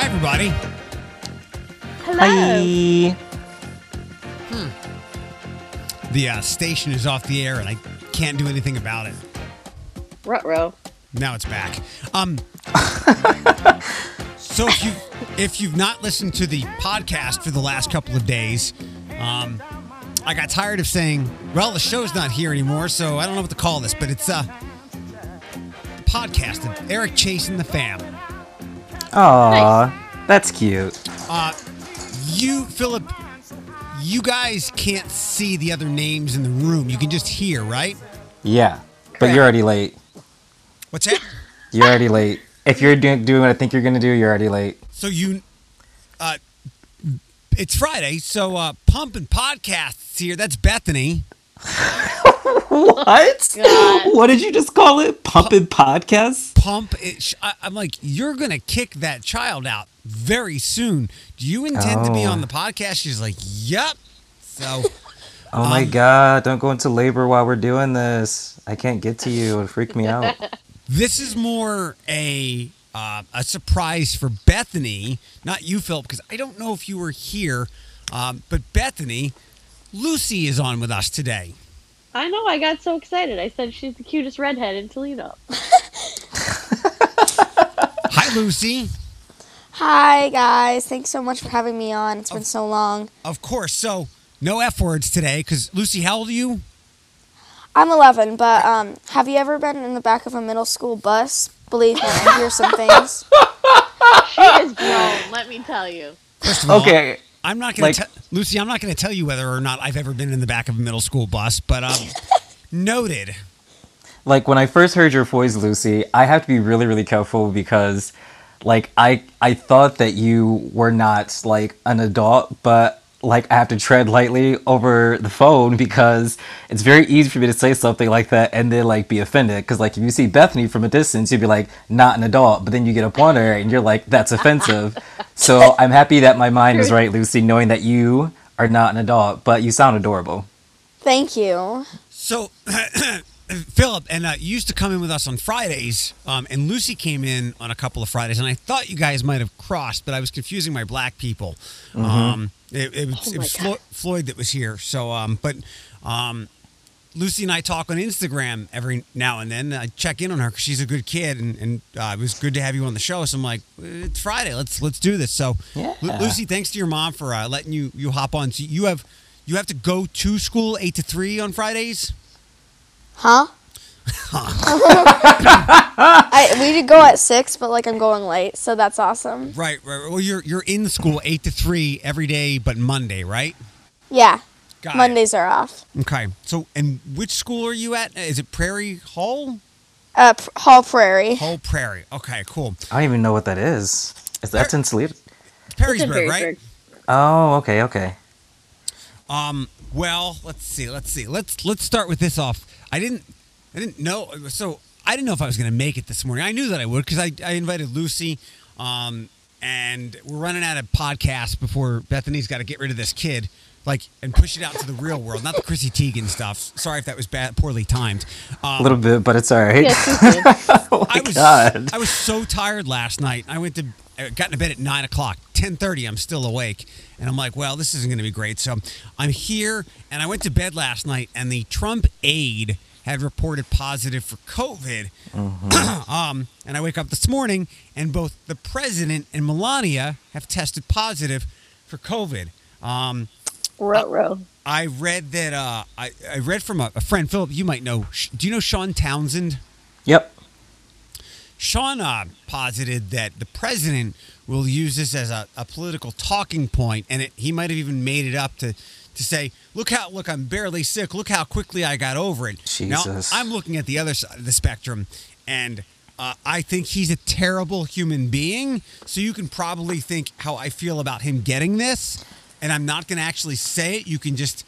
Hi, everybody. Hello. Hi. The uh, station is off the air, and I can't do anything about it. Rutro. Now it's back. Um, so if you if you've not listened to the podcast for the last couple of days, um, I got tired of saying, "Well, the show's not here anymore," so I don't know what to call this, but it's uh, podcast of Eric Chase and the fam. Aw, that's cute. Uh, you, Philip, you guys can't see the other names in the room. You can just hear, right? Yeah, but you're already late. What's that? You're already late. If you're doing, doing what I think you're gonna do, you're already late. So you, uh, it's Friday, so uh, Pump and Podcasts here. That's Bethany. What? God. What did you just call it? Pumping podcast? Pump. It, I, I'm like, you're gonna kick that child out very soon. Do you intend to be Oh. on the podcast? She's like, Yep. So Oh my Um, god! Don't go into labor while we're doing this. I can't get to you. It'll freak me out. this is more a uh, a surprise for Bethany, not you, Philip, because I don't know if you were here, um, but Bethany, Lucy is on with us today. I know. I got so excited. I said she's the cutest redhead in Toledo. Hi, Lucy. Hi guys, thanks so much for having me on. It's been so long. Of course. So no f words today, because Lucy, how old are you? I'm 11, but um, have you ever been in the back of a middle school bus? Believe me, I hear some things. She is grown. let me tell you. First of all, Okay. I'm not going Like- to Lucy. I'm not going to tell you whether or not I've ever been in the back of a middle school bus, but um, noted. like when I first heard your voice, Lucy, I have to be really, really careful because, like, I I thought that you were not like an adult, but like I have to tread lightly over the phone because it's very easy for me to say something like that and then like be offended. Because like if you see Bethany from a distance, you'd be like, not an adult, but then you get up on her and you're like, that's offensive. so I'm happy that my mind is right, Lucy, knowing that you are not an adult, but you sound adorable. Thank you. So, Philip, and uh, you used to come in with us on Fridays, um, and Lucy came in on a couple of Fridays, and I thought you guys might have crossed, but I was confusing my black people. Um, it, it was, Oh it was Flo- Floyd that was here. So, um, but um, Lucy and I talk on Instagram every now and then. I check in on her because she's a good kid, and, and uh, it was good to have you on the show. So I'm like, it's Friday, let's let's do this. So, Yeah. Lucy, thanks to your mom for uh, letting you you hop on. So you have you have to go to school eight to three on Fridays. Huh? I, we did go at 6, but like I'm going late, so that's awesome. Right, right. Well, you're you're in school eight to three every day, but Monday, right? Yeah, Got it. Mondays are off. Okay. So, and which school are you at? Is it Prairie Hall? Uh, P- Hull Prairie. Hull Prairie. Okay, cool. I don't even know what that is. Is that in Toledo? Perrysburg, right? Oh, okay, okay. Um. Well, let's see. Let's see. Let's let's start with this off. I didn't. I didn't know. So I didn't know if I was going to make it this morning. I knew that I would because I, I invited Lucy. Um. And we're running out of podcasts before Bethany's got to get rid of this kid, like, and push it out to the real world, not the Chrissy Teigen stuff. Sorry if that was bad, poorly timed. Um, A little bit, but it's all right. Yeah, too oh my I was god. I was so tired last night. I went to I got into bed at nine o'clock. Ten thirty, I'm still awake, and I'm like, well, this isn't going to be great. So I'm here, and I went to bed last night, and the Trump aide had reported positive for COVID. um, and I wake up this morning, and both the president and Melania have tested positive for COVID. Um, Rutro. I read that uh, I, I read from a, a friend, Philip. You might know. Do you know Sean Townsend? Yep. Sean uh, posited that the president will use this as a, a political talking point, and it, he might have even made it up to to say, "Look how look, I'm barely sick. Look how quickly I got over it." Jesus. Now I'm looking at the other side of the spectrum, and uh, I think he's a terrible human being. So you can probably think how I feel about him getting this, and I'm not going to actually say it. You can just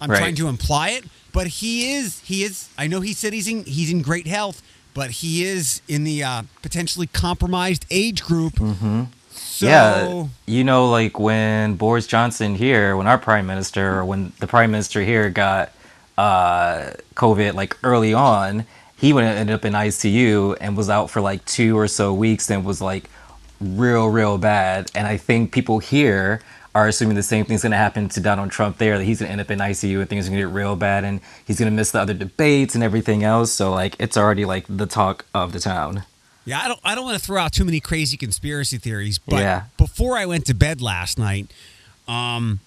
I'm Right. trying to imply it, but he is he is. I know he said he's in he's in great health, but he is in the uh, potentially compromised age group. Mm-hmm. So, yeah. You know, like when Boris Johnson here, when our prime minister, or when the prime minister here got uh, COVID, like early on, he went ended up in ICU and was out for like two or so weeks and was like real, real bad. And I think people here are assuming the same thing's going to happen to Donald Trump there, that he's going to end up in ICU and things are going to get real bad and he's going to miss the other debates and everything else. So, like, it's already like the talk of the town. Yeah, I don't I don't want to throw out too many crazy conspiracy theories, but Yeah. before I went to bed last night, um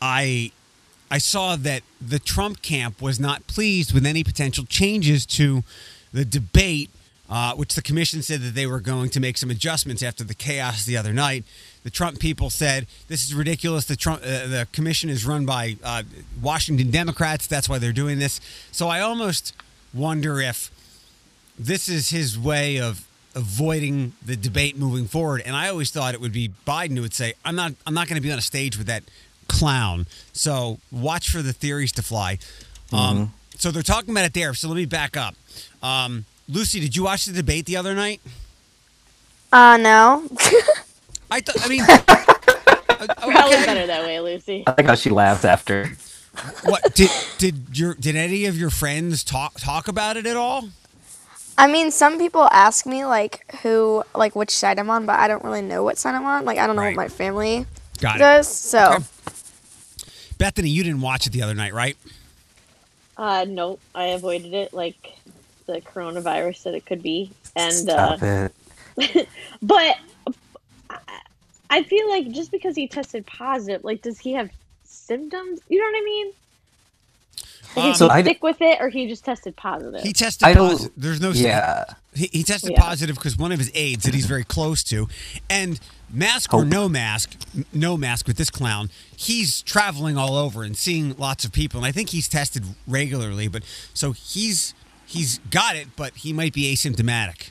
I I saw that the Trump camp was not pleased with any potential changes to the debate, uh, which the commission said that they were going to make some adjustments after the chaos the other night. The Trump people said this is ridiculous. The Trump uh, the commission is run by uh, Washington Democrats. That's why they're doing this. So I almost wonder if this is his way of avoiding the debate moving forward. And I always thought it would be Biden who would say, "I'm not, I'm not going to be on a stage with that clown." So watch for the theories to fly. Um, so they're talking about it there. So let me back up. Um, Lucy, did you watch the debate the other night? Uh, no. I thought. I mean, uh, Probably okay. better that way, Lucy. I like how she laughed after. What did did your did any of your friends talk talk about it at all? I mean, some people ask me like who, like which side I'm on, but I don't really know what side I'm on. Like I don't know Right. what my family Got it. does. So Okay. Bethany, you didn't watch it the other night, right? Uh, nope, I avoided it like the coronavirus that it could be, and uh, Stop it. but I- I feel like just because he tested positive, like, does he have symptoms? You know what I mean? Like, Um, So he I d- sick with it, or he just tested positive? He tested I positive. There's no Yeah. He, he tested Yeah. positive because one of his aides that he's very close to, and mask or no mask, no mask with this clown, he's traveling all over and seeing lots of people, and I think he's tested regularly. But so he's he's got it, but he might be asymptomatic.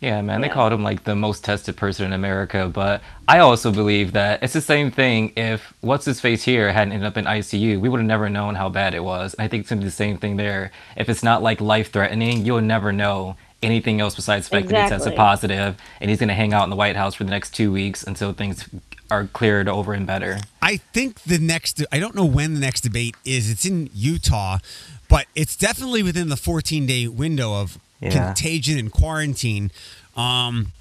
Yeah, man, they Yeah. called him like the most tested person in America. But I also believe that it's the same thing if what's his face here hadn't ended up in ICU, we would have never known how bad it was. And I think it's gonna be the same thing there. If it's not like life threatening, you'll never know anything else besides the fact that he tested positive and he's gonna hang out in the White House for the next two weeks until things are cleared over and better. I think the next, I don't know when the next debate is. It's in Utah, but it's definitely within the 14 day window of Yeah. contagion and quarantine. Um,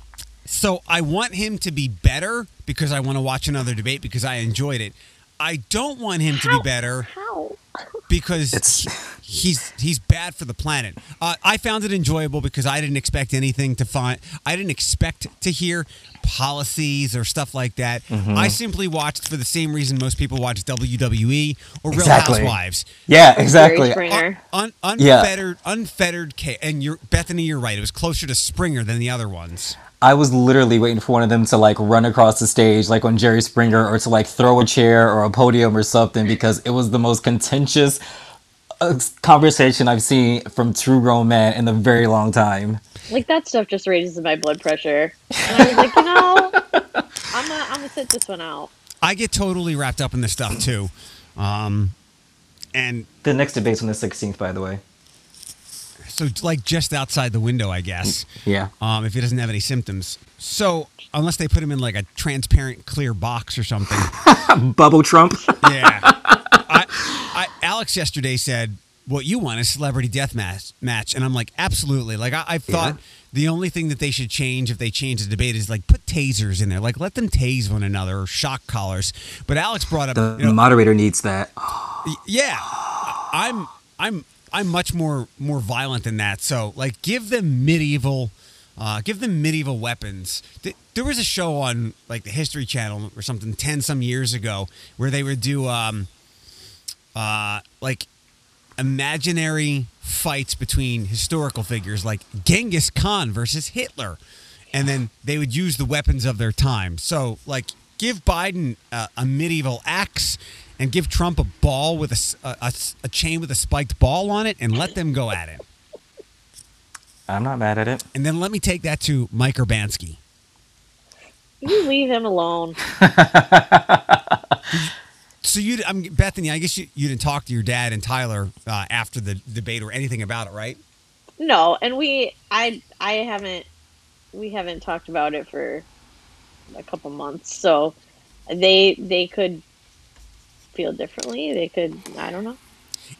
so I want him to be better because I want to watch another debate because I enjoyed it. I don't want him to be better How? Because It's- he- he's he's bad for the planet. Uh, I found it enjoyable because I didn't expect anything to find. I didn't expect to hear policies or stuff like that. Mm-hmm. I simply watched for the same reason most people watch WWE or Real Exactly. Housewives. Yeah, exactly. Springer. Un- Yeah. unfettered, unfettered. And you're Bethany. You're right. It was closer to Springer than the other ones. I was literally waiting for one of them to like run across the stage like on Jerry Springer or to like throw a chair or a podium or something because it was the most contentious uh, conversation I've seen from True Grown Man in a very long time. Like that stuff just raises my blood pressure. And I was like, you know, I'm gonna I'm gonna sit this one out. I get totally wrapped up in this stuff too. Um, and The next debate's on the 16th, by the way. So, like, just outside the window, I guess. Yeah. um, if he doesn't have any symptoms. So unless they put him in like a transparent clear box or something, Bubble Trump. yeah. I, I, Alex yesterday said, "What you want is celebrity death match." Match, and I'm like, absolutely. Like I, I thought Yeah. the only thing that they should change if they change the debate is like put tasers in there, like let them tase one another or shock collars. But Alex brought up, The you know, moderator needs that. yeah, I'm I'm I'm much more more violent than that. So like, give them medieval, uh, give them medieval weapons. There was a show on like the History Channel or something ten some years ago where they would do um, uh, like imaginary fights between historical figures like Genghis Khan versus Hitler. And then they would use the weapons of their time. So, like, give Biden uh, a medieval axe and give Trump a ball with a a chain with a spiked ball on it and let them go at it. I'm not mad at it. And then let me take that to Mike Urbanski. You leave him alone. So you, I'm Bethany. I guess you, you didn't talk to your dad and Tyler uh, after the debate or anything about it, right? No, and we I I haven't we haven't talked about it for a couple months. So they they could feel differently. They could I don't know.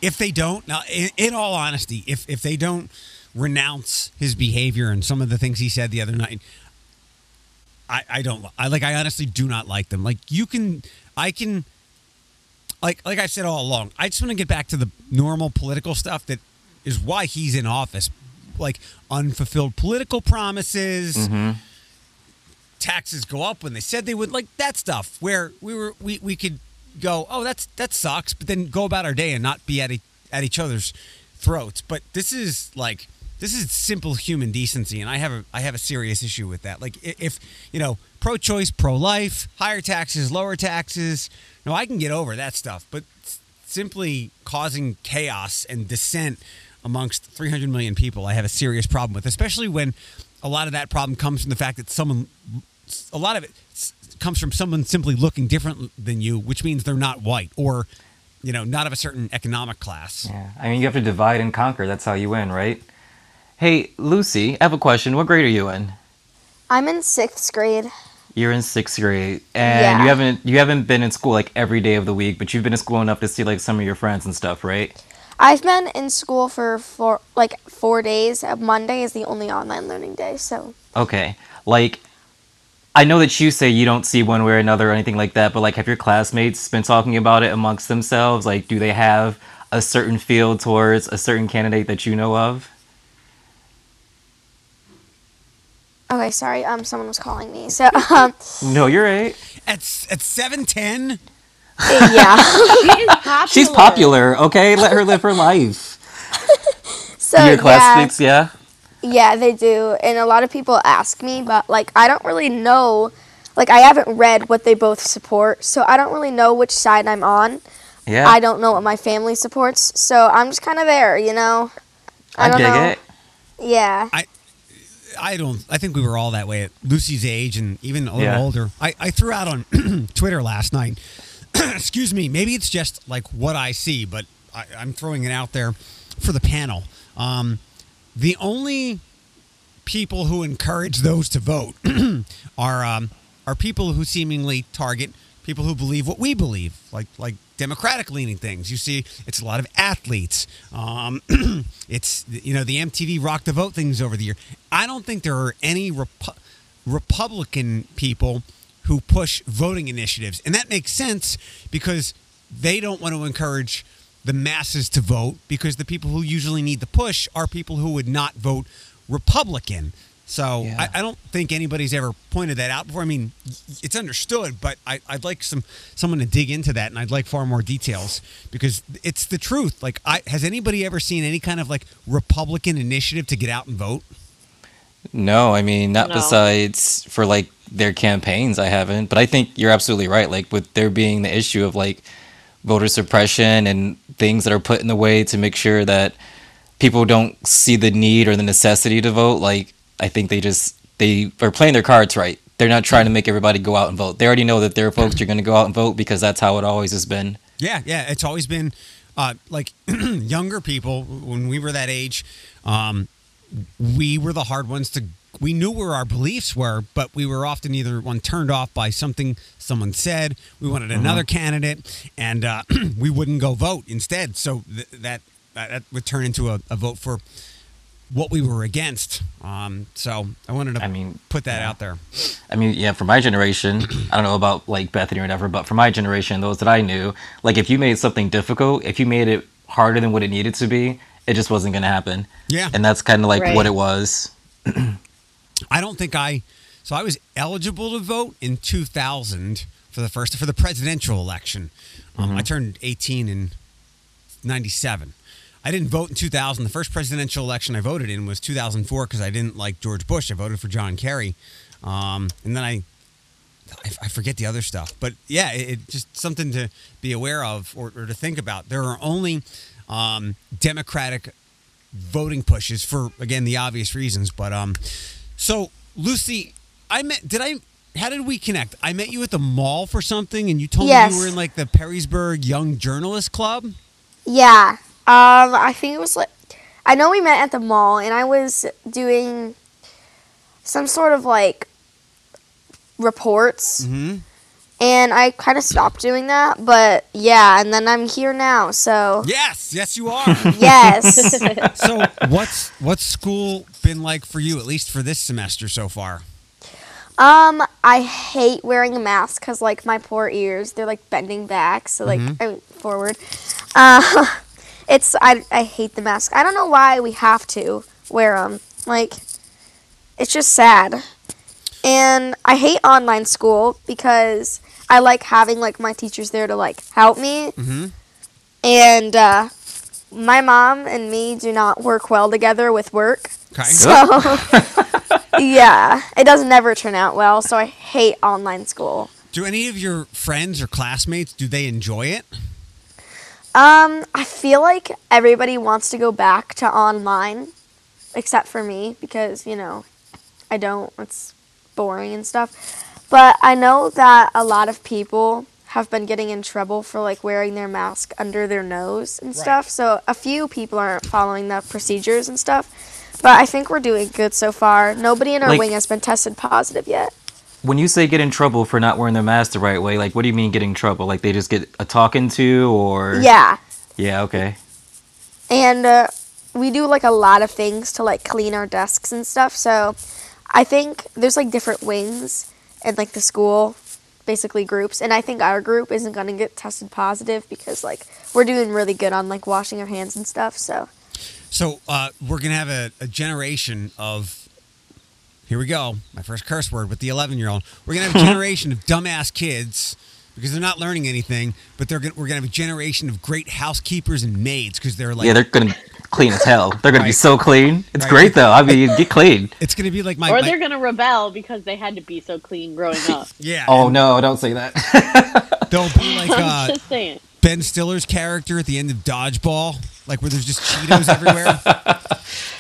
if they don't now in, in all honesty if if they don't renounce his behavior and some of the things he said the other night I, I don't I like I honestly do not like them. Like you can I can like like I said all along, I just want to get back to the normal political stuff that is why he's in office. Like unfulfilled political promises. Mm-hmm. Taxes go up when they said they would, like that stuff. Where we were, we, we could go, oh, that's that sucks, but then go about our day and not be at e- at each other's throats. But this is like this is simple human decency, and I have a I have a serious issue with that. Like if you know, pro-choice, pro-life, higher taxes, lower taxes. No, I can get over that stuff, but simply causing chaos and dissent amongst 300 million people, I have a serious problem with, especially when a lot of that problem comes from the fact that someone, a lot of it comes from someone simply looking different than you, which means they're not white or, you know, not of a certain economic class. Yeah, I mean, you have to divide and conquer. That's how you win, right? Hey, Lucy, I have a question. What grade are you in? I'm in sixth grade. You're in sixth grade, and Yeah. you haven't you haven't been in school like every day of the week, but you've been in school enough to see like some of your friends and stuff, right? I've been in school for four, like four days. Uh, Monday is the only online learning day, so Okay, like I know that you say you don't see one way or another or anything like that, but like, have your classmates been talking about it amongst themselves? Like, do they have a certain feel towards a certain candidate that you know of? okay. Sorry, um, someone was calling me. So, um, No, you're right. At at 710, yeah. She is popular. She's popular. Okay, let her live her life. So your classmates, yeah. yeah, they do, and a lot of people ask me, but like I don't really know. Like I haven't read what they both support, so I don't really know which side I'm on. Yeah, I don't know what my family supports, so I'm just kind of there, you know. I I don't dig know. it. Yeah. I don't. I think we were all that way at Lucy's age and even a little Yeah. older. I, I threw out on Twitter last night. excuse me. Maybe it's just like what I see, but I, I'm throwing it out there for the panel. Um, the only people who encourage those to vote are um, are people who seemingly target people who believe what we believe, like like democratic leaning things. You see, it's a lot of athletes. Um, it's you know the MTV Rock the Vote things over the year. I don't think there are any Repu- Republican people who push voting initiatives, and that makes sense because they don't want to encourage the masses to vote because the people who usually need the push are people who would not vote Republican. So Yeah. I, I don't think anybody's ever pointed that out before. I mean, it's understood, but I, I'd like some someone to dig into that, and I'd like far more details because it's the truth. Like, I has anybody ever seen any kind of like Republican initiative to get out and vote? No, I mean not No. besides for like their campaigns. I haven't, but I think you're absolutely right. Like with there being the issue of like voter suppression and things that are put in the way to make sure that people don't see the need or the necessity to vote. Like I think they just they are playing their cards right. They're not trying to make everybody go out and vote. They already know that their folks are going to go out and vote because that's how it always has been. Yeah, yeah. It's always been uh, like younger people when we were that age. Um, we were the hard ones to. We knew where our beliefs were, but we were often either one turned off by something someone said. We wanted another candidate, and uh, we wouldn't go vote instead. So th- that that would turn into a, a vote for what we were against. Um, so I wanted to I mean, put that yeah. out there. I mean, yeah, for my generation, I don't know about like Bethany or whatever, but for my generation, those that I knew, like if you made something difficult, if you made it harder than what it needed to be, it just wasn't going to happen. Yeah. And that's kind of like Right. what it was. I don't think I. So I was eligible to vote in 2000 for the first for the presidential election. Um, I turned 18 in 97. I didn't vote in 2000. The first presidential election I voted in was 2004 because I didn't like George Bush. I voted for John Kerry, um, and then I, I I forget the other stuff. But yeah, it, it just something to be aware of or, or to think about. There are only um, Democratic voting pushes for again the obvious reasons. But um, so Lucy, I met. Did I? How did we connect? I met you at the mall for something, and you told me Yes. you were in like the Perrysburg Young Journalist Club. Yeah. Um, I think it was like I know we met at the mall, and I was doing some sort of like reports, Mm-hmm. And I kind of stopped doing that. But yeah, and then I'm here now, so Yes, yes, you are. yes. so what's what's school been like for you, at least for this semester so far? um, I hate wearing a mask because like my poor ears, they're like bending back, so like I mean, forward. Uh, it's I I hate the mask. I don't know why we have to wear them. Like, it's just sad. And I hate online school because I like having like my teachers there to like help me. Mhm. And uh, my mom and me do not work well together with work. Okay. So yeah, it doesn't ever turn out well. So I hate online school. Do any of your friends or classmates do they enjoy it? Um, I feel like everybody wants to go back to online, except for me because you know, I don't. It's boring and stuff. But I know that a lot of people have been getting in trouble for like wearing their mask under their nose and stuff. So a few people aren't following the procedures and stuff. But I think we're doing good so far. Nobody in our Like- wing has been tested positive yet. When you say get in trouble for not wearing their mask the right way, like what do you mean get in trouble? Like they just get a talking to or Yeah. Yeah, okay. and uh, we do like a lot of things to like clean our desks and stuff so i think there's like different wings and like the school basically groups and i think our group isn't going to get tested positive because like we're doing really good on like washing our hands and stuff so So uh, we're gonna have a, a generation of. Here we go. My first curse word with the 11 year old. We're gonna have a generation of dumbass kids because they're not learning anything, but they're gonna, we're gonna have a generation of great housekeepers and maids because they're like. yeah, they're gonna clean as hell. They're gonna be so clean. It's Right. great though. I mean, get clean. it's gonna be like my. or my- they're gonna rebel because they had to be so clean growing up. yeah. Oh and no, don't say that. They'll be like uh, I'm just saying. Ben Stiller's character at the end of Dodgeball, like where there's just Cheetos everywhere.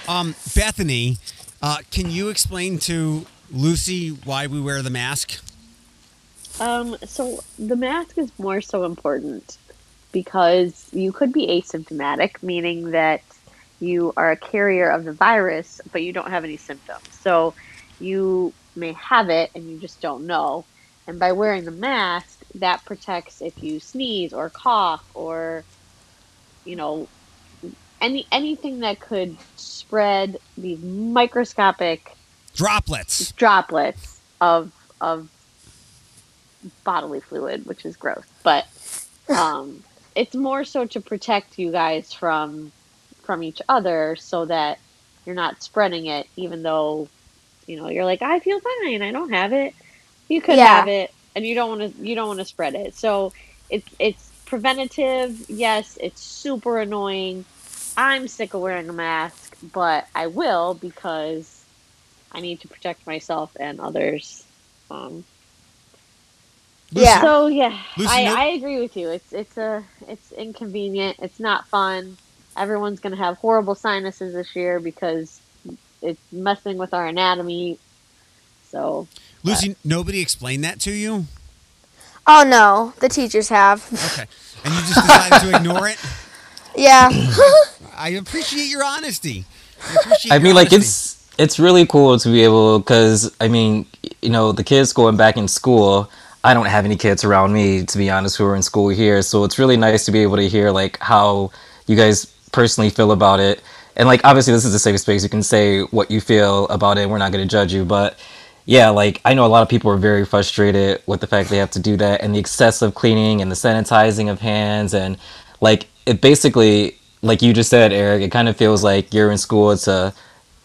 Um, Bethany, uh, can you explain to Lucy why we wear the mask? Um, so the mask is more so important because you could be asymptomatic, meaning that you are a carrier of the virus, but you don't have any symptoms. So you may have it and you just don't know. And by wearing the mask, that protects if you sneeze or cough or, you know, any anything that could spread these microscopic Droplets. droplets of of bodily fluid, which is gross. But um, it's more so to protect you guys from from each other, so that you're not spreading it. Even though you know you're like, I feel fine, I don't have it. You could Yeah. have it, and you don't want to. You don't want to spread it. So it's it's preventative. Yes, it's super annoying. I'm sick of wearing a mask, but I will because I need to protect myself and others. Um, Yeah. so yeah, Lucy, I, no- I agree with you. It's it's a it's inconvenient. It's not fun. Everyone's gonna have horrible sinuses this year because it's messing with our anatomy. So Lucy, nobody explained that to you? oh no the teachers have Okay. And you just decided to ignore it? yeah I appreciate your honesty. I, appreciate I your mean, like honesty. it's it's really cool to be able because I mean, you know, the kids going back in school. I don't have any kids around me, to be honest, who are in school here. So it's really nice to be able to hear like how you guys personally feel about it. And like obviously, this is a safe space. You can say what you feel about it. We're not going to judge you, but yeah, like I know a lot of people are very frustrated with the fact they have to do that and the excessive cleaning and the sanitizing of hands and like it basically like you just said, Eric, it kind of feels like you're in school to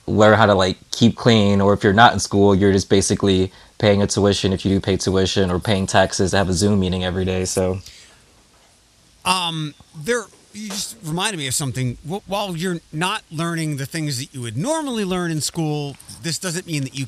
learn how to like keep clean or if you're not in school, you're just basically paying a tuition if you do pay tuition or paying taxes to have a Zoom meeting every day. So Um, there. You just reminded me of something. While you're not learning the things that you would normally learn in school, this doesn't mean that you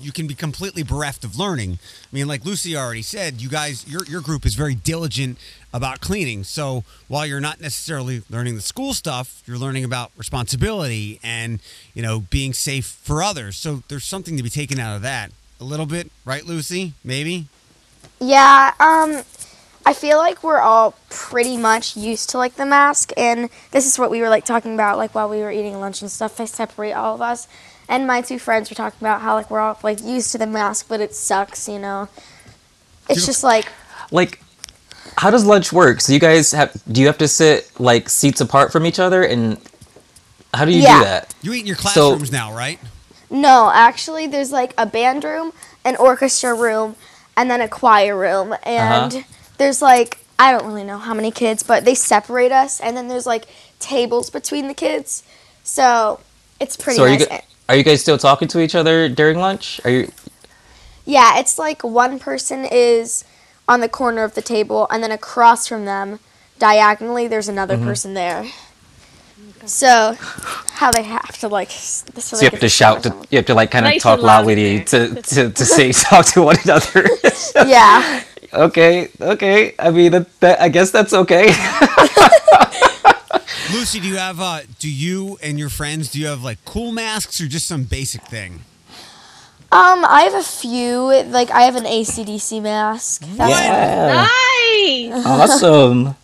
you can be completely bereft of learning. I mean, like Lucy already said, you guys, your your group is very diligent about cleaning. So while you're not necessarily learning the school stuff, you're learning about responsibility and you know being safe for others. So there's something to be taken out of that a little bit, right, Lucy? Maybe. Yeah, um, I feel like we're all pretty much used to like the mask, and this is what we were like talking about, like while we were eating lunch and stuff. They separate all of us, and my two friends were talking about how like we're all like used to the mask, but it sucks, you know. It's just like like how does lunch work? So you guys have do you have to sit like seats apart from each other and how do you Yeah. do that? You eat in your So- classrooms now, right? No, actually, there's like a band room, an orchestra room, and then a choir room. And Uh-huh. There's like, I don't really know how many kids, but they separate us. And then there's like tables between the kids. So it's pretty so are you nice. gu- are you guys still talking to each other during lunch? Are you Yeah, it's like one person is on the corner of the table, and then across from them, diagonally, there's another Mm-hmm. person there. So, how they have to like, s- so, so you have to shout to, you have to like kind of Nice talk loud loudly in to, to to say talk to one another. yeah. Okay, okay. I mean, that, that I guess that's okay. Lucy, do you have uh do you and your friends do you have like cool masks or just some basic thing? Um, I have a few. Like, I have an ACDC mask. That's yeah. Nice. Awesome.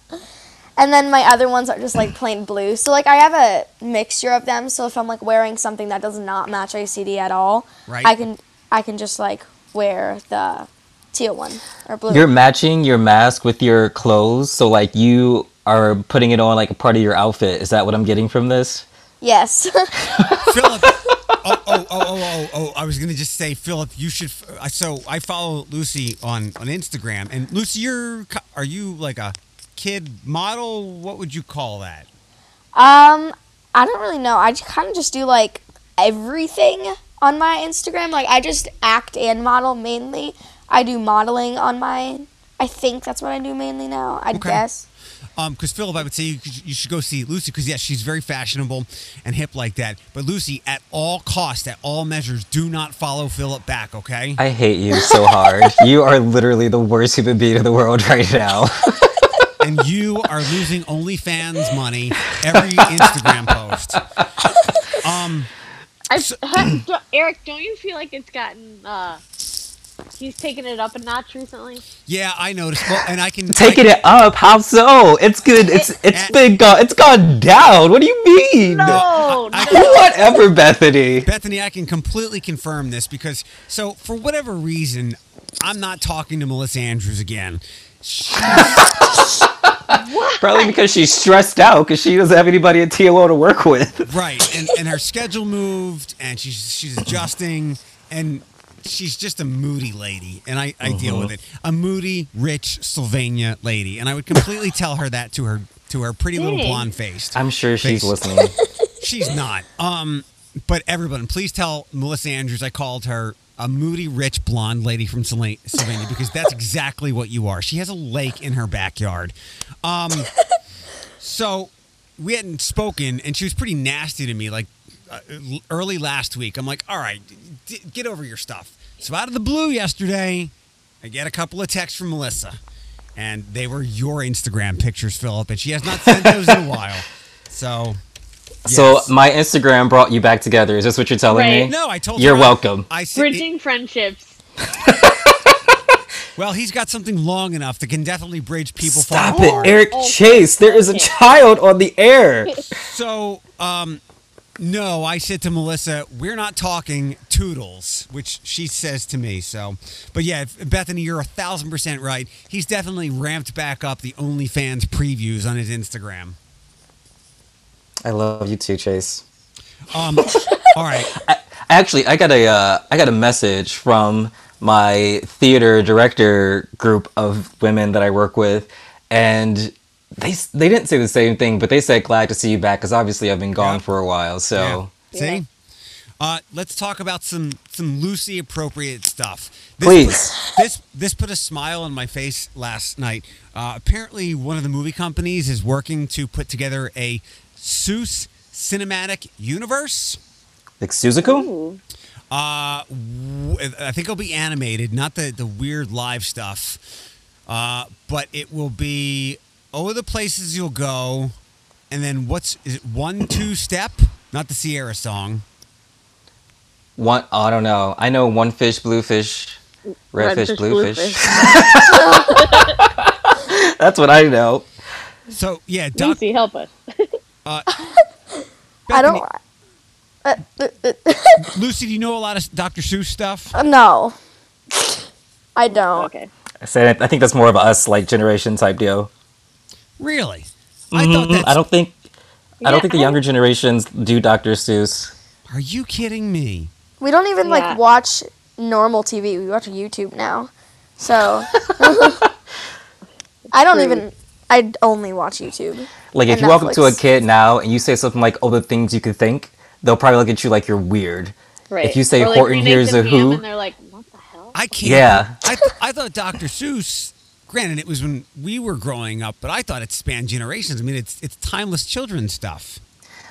And then my other ones are just like plain blue. So like I have a mixture of them. So if I'm like wearing something that does not match ACD at all, Right. I can I can just like wear the teal one or blue. You're matching your mask with your clothes, so like you are putting it on like a part of your outfit. Is that what I'm getting from this? yes. Philip. Oh, oh, oh, oh, oh, oh! I was gonna just say, Philip, you should. So I follow Lucy on on Instagram, and Lucy, you're are you like a kid model? What would you call that? um, I don't really know. I kind of just do like everything on my Instagram. Like I just act and model mainly. I do modeling on my. I think that's what I do mainly now. I Okay. guess. Um, because Philip, I would say you, you should go see Lucy because yes, she's very fashionable and hip like that. But Lucy, at all costs, at all measures, do not follow Philip back. Okay? I hate you so hard. you are literally the worst human being in the world right now. and you are losing OnlyFans money every Instagram post. Um, I, ha- do- Eric, don't you feel like it's gotten? uh He's taken it up a notch recently. yeah, I noticed. Well, and I can Taking I, it up? How so? It's good. It's it's Eh. been gone. It's gone down. What do you mean? No, I- no. Whatever, Bethany. Bethany, I can completely confirm this because so for whatever reason, I'm not talking to Melissa Andrews again. Probably because she's stressed out because she doesn't have anybody at TLO to work with. Right, and and her schedule moved, and she's she's adjusting, and she's just a moody lady, and I, I deal with it. A moody, rich Sylvania lady, and I would completely tell her that to her to her pretty little blonde faced. I'm sure she's Face. listening. She's not. Um, but everyone, please tell Melissa Andrews I called her a moody, rich, blonde lady from Sylvania because that's exactly what you are. She has a lake in her backyard. Um, so we hadn't spoken, and she was pretty nasty to me. Like early last week, I'm like, "All right, d- get over your stuff." So out of the blue yesterday, I get a couple of texts from Melissa, and they were your Instagram pictures, Philip, and she has not sent those in a while. So. So my Instagram brought you back together. Is this what you're telling Right. me? No, I told you. You're her. welcome. I said, Bridging friendships. well, he's got something long enough that can definitely bridge people Stop far it, apart. Eric Oh, Chase. There is a child on the air. So, um, no, I said to Melissa, we're not talking toodles, which she says to me. So, but yeah, Bethany, you're a thousand percent right. He's definitely ramped back up the OnlyFans previews on his Instagram. I love you too, Chase. Um, all right. Actually, I got a uh, I got a message from my theater director group of women that I work with, and they they didn't say the same thing, but they said glad to see you back because obviously I've been gone Yeah. for a while. So Yeah. See? Yeah. Uh, let's talk about some some loosely appropriate stuff. This Please. Put, this this put a smile on my face last night. Uh, apparently, one of the movie companies is working to put together a Seuss cinematic universe. like Suzaku, Ooh. Uh, w- I think it'll be animated, not the the weird live stuff. Uh, but it will be oh the places you'll go, and then what's is it one two step? Not the Ciara song. one I don't know. I know one fish, blue fish, red, fish, blue, fish. That's what I know. So yeah, Doc, Lucy, help us. uh, I don't. Uh, uh, uh, Lucy, do you know a lot of Dr. Seuss stuff? no, I don't. Okay. I said I think that's more of a us like generation type deal. Really? I thought Mhm. that's. I don't think I don't think the I- younger generations do Dr. Seuss. Are you kidding me? We don't even Yeah. like watch normal TV. We watch YouTube now. So I don't even. I only watch YouTube. Like if And you walk up to a kid now and you say something like, "Oh, the things you could think," they'll probably look at you like you're weird. Right. If you say Or, like, Horton remake Hears a Who- and they're like, what the hell? I can't. Yeah. I, th- I thought Dr. Seuss. Granted, it was when we were growing up, but I thought it spanned generations. I mean, it's it's timeless children's stuff.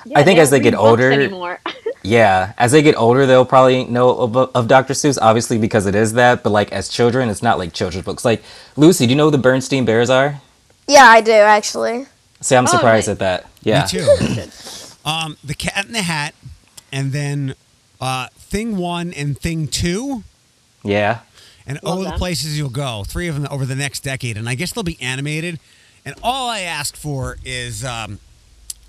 Yeah, I think as they get older- Yeah, as they get older, they'll probably know of, of Dr. Seuss, obviously because it is that. But like as children, it's not like children's books. Like Lucy, do you know who the Bernstein Bears are? Yeah, I do actually. See, I'm Oh, surprised nice. at that. Yeah, Me too. um, the Cat in the Hat, and then uh, Thing One and Thing Two. yeah. And Love oh, the places you'll go. Three of them over the next decade, and I guess they'll be animated. And all I ask for is, um,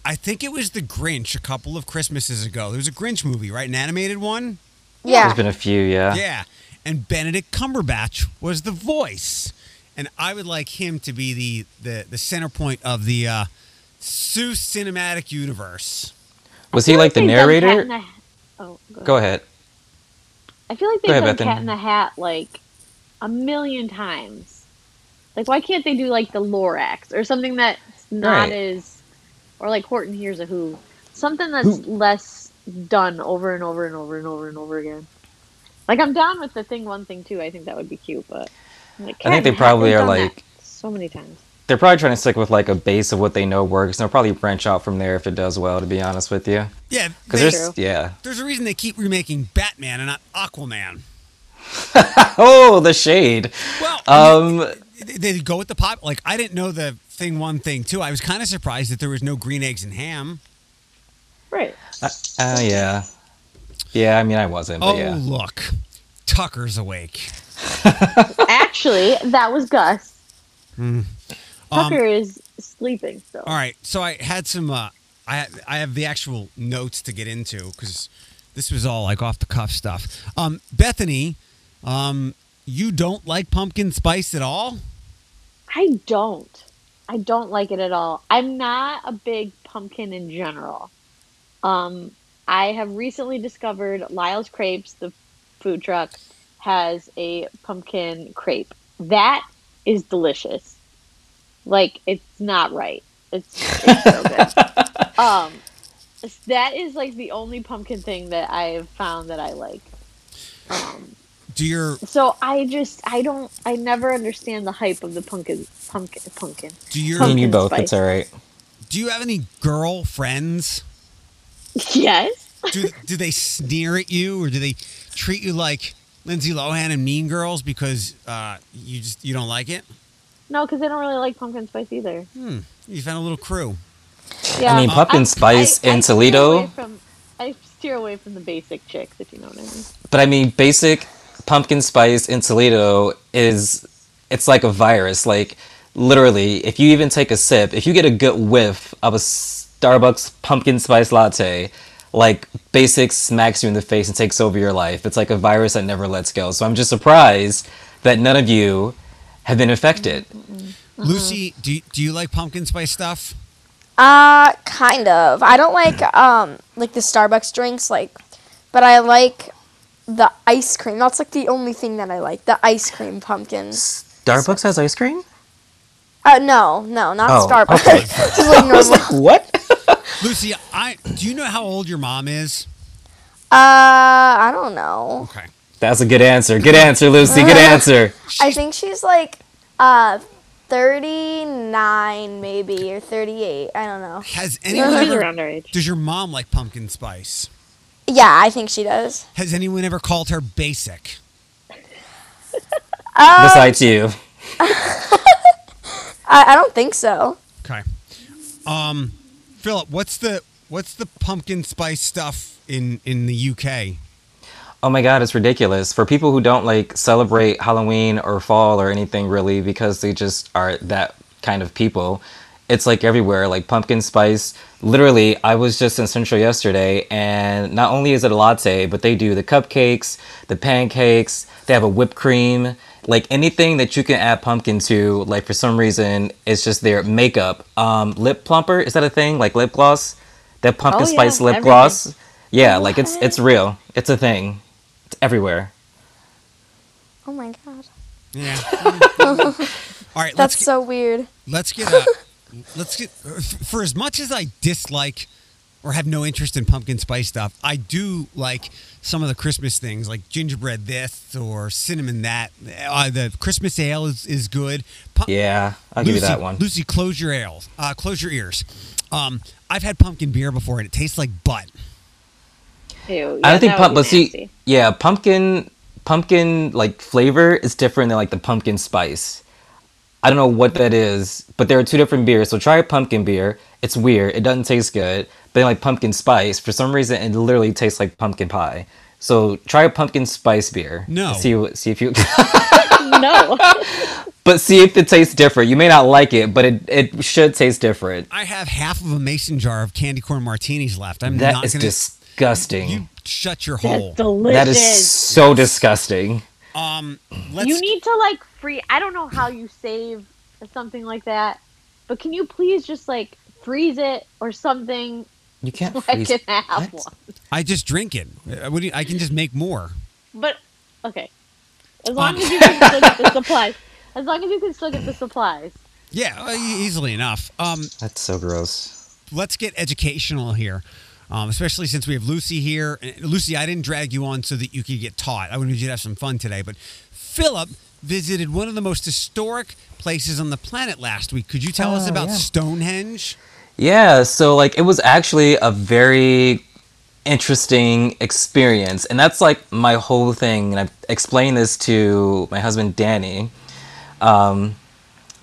I think it was the Grinch a couple of Christmases ago. There was a Grinch movie, right? An animated one. Yeah. There's been a few. Yeah. Yeah, and Benedict Cumberbatch was the voice, and I would like him to be the the, the center point of the uh, Seuss cinematic universe. Was he feel like the they've done Cat in narrator? the- Oh, go Go ahead. ahead. I feel like they've ahead. Cat in the Hat like a million times. Like, why can't they do like the Lorax or something that's not Right. as, or like Horton Hears a Who, something that's less done over and over and over and over and over again. Like, I'm down with the thing one thing too. I think that would be cute, but like, Cat think they probably are, like- so many times. They're probably trying to stick with like a base of what they know works. And they'll probably branch out from there if it does well. To be honest with you, Yeah, because they- there's yeah. there's a reason they keep remaking Batman and not Aquaman. Oh, the shade. Well, Um, they, they go with the pop. Like I didn't know the thing one thing two. I was kind of surprised that there was no green eggs and ham. Right. Oh yeah, yeah. I mean, I wasn't, but Oh yeah. look, Tucker's awake. Actually, that was Gus. Um, Tucker is sleeping So. All right, so I had some. Uh, I I have the actual notes to get into because this was all like off the cuff stuff. Um, Bethany, um, you don't like pumpkin spice at all? I don't. I don't like it at all. I'm not a big pumpkin in general. Um, I have recently discovered Lyle's Crepes, the food truck, has a pumpkin crepe. That is delicious. Like it's not right. It's, it's so good. um, that is like the only pumpkin thing that I have found that I like. Um, Do your so I just I don't I never understand the hype of the pumpkin pumpkin pumpkin. do your Me and you both. spice. It's all right. do you have any girl friends? Yes. Do do they sneer at you or do they treat you like Lindsay Lohan and Mean Girls because uh, you just you don't like it? No, because I don't really like pumpkin spice either. Hmm. You found a little crew. Yeah, i mean, pumpkin I- spice I- I in Toledo- away From, I steer away from the basic chicks, if you know what I mean. But I mean, basic pumpkin spice in Toledo is it's like a virus. Like literally, if you even take a sip, if you get a good whiff of a Starbucks pumpkin spice latte, like basic smacks you in the face and takes over your life. It's like a virus that never lets go. So I'm just surprised that none of you have been affected. Lucy, do you, do you like pumpkin spice stuff? Uh, kind of. I don't like um like the Starbucks drinks, like, but I like the ice cream. That's like the only thing that I like. The ice cream pumpkins. Starbucks has ice cream? Uh, no, no, not Oh, Starbucks. okay. Just like normal. What? Lucy, I do you know how old your mom is? Uh, I don't know. Okay. That's a good answer. Good answer, Lucy. Good answer. I think she's like uh 39 maybe or 38. I don't know. Has anyone ever around our age. Does your mom like pumpkin spice? Yeah, I think she does. Has anyone ever called her basic? Uh, Besides you. I, I don't think so. Okay. Um, Philip, what's the what's the pumpkin spice stuff in in the UK? Oh my god, it's ridiculous. For people who don't like celebrate Halloween or fall or anything really because they just are that kind of people, it's like everywhere, like pumpkin spice. Literally, I was just in Central yesterday and not only is it a latte, but they do the cupcakes, the pancakes, they have a whipped cream, like anything that you can add pumpkin to, like for some reason it's just their makeup. Um lip plumper, is that a thing? Like lip gloss? That pumpkin Oh, yeah, spice lip everything. gloss? Yeah, like it's it's real. It's a thing. It's everywhere. Oh my god. Yeah. All right, let's That's get, so weird. let's get a let's get for as much as I dislike or have no interest in pumpkin spice stuff, I do like some of the Christmas things like gingerbread this or cinnamon that. Uh, the Christmas ale is, is good. Pu- Yeah, I'll give you that one. Lucy, close your ales. Uh, close your ears. Um, I've had pumpkin beer before and it tastes like butt. Ew, I don't think that pump, would but see, yeah, pumpkin, pumpkin like flavor is different than like the pumpkin spice. I don't know what that is, but there are two different beers. So try a pumpkin beer. It's weird. It doesn't taste good. But then like pumpkin spice, for some reason, it literally tastes like pumpkin pie. So try a pumpkin spice beer. No. See what- see if you. no. but see if it tastes different. You may not like it, but it it should taste different. I have half of a mason jar of candy corn martinis left. I'm That not is gonna. disgusting. You shut your hole. That's delicious. that is so disgusting. Um, let's. you need to like free. I don't know how you save something like that, but can you please just like freeze it or something? You can't so I freeze. can have What? one. I just drink it. Uh, What do you, I can just make more. But okay, as long Um. as you can still get the supplies. As long as you can still get the supplies. Yeah, easily enough. Um, That's so gross. let's get educational here, um, especially since we have Lucy here. And Lucy, I didn't drag you on so that you could get taught. I wanted you to have some fun today. But Philip visited one of the most historic places on the planet last week. Could you tell us Oh, about yeah. Stonehenge? Yeah, so like it was actually a very interesting experience. And that's like my whole thing. And I've explained this to my husband Danny. Um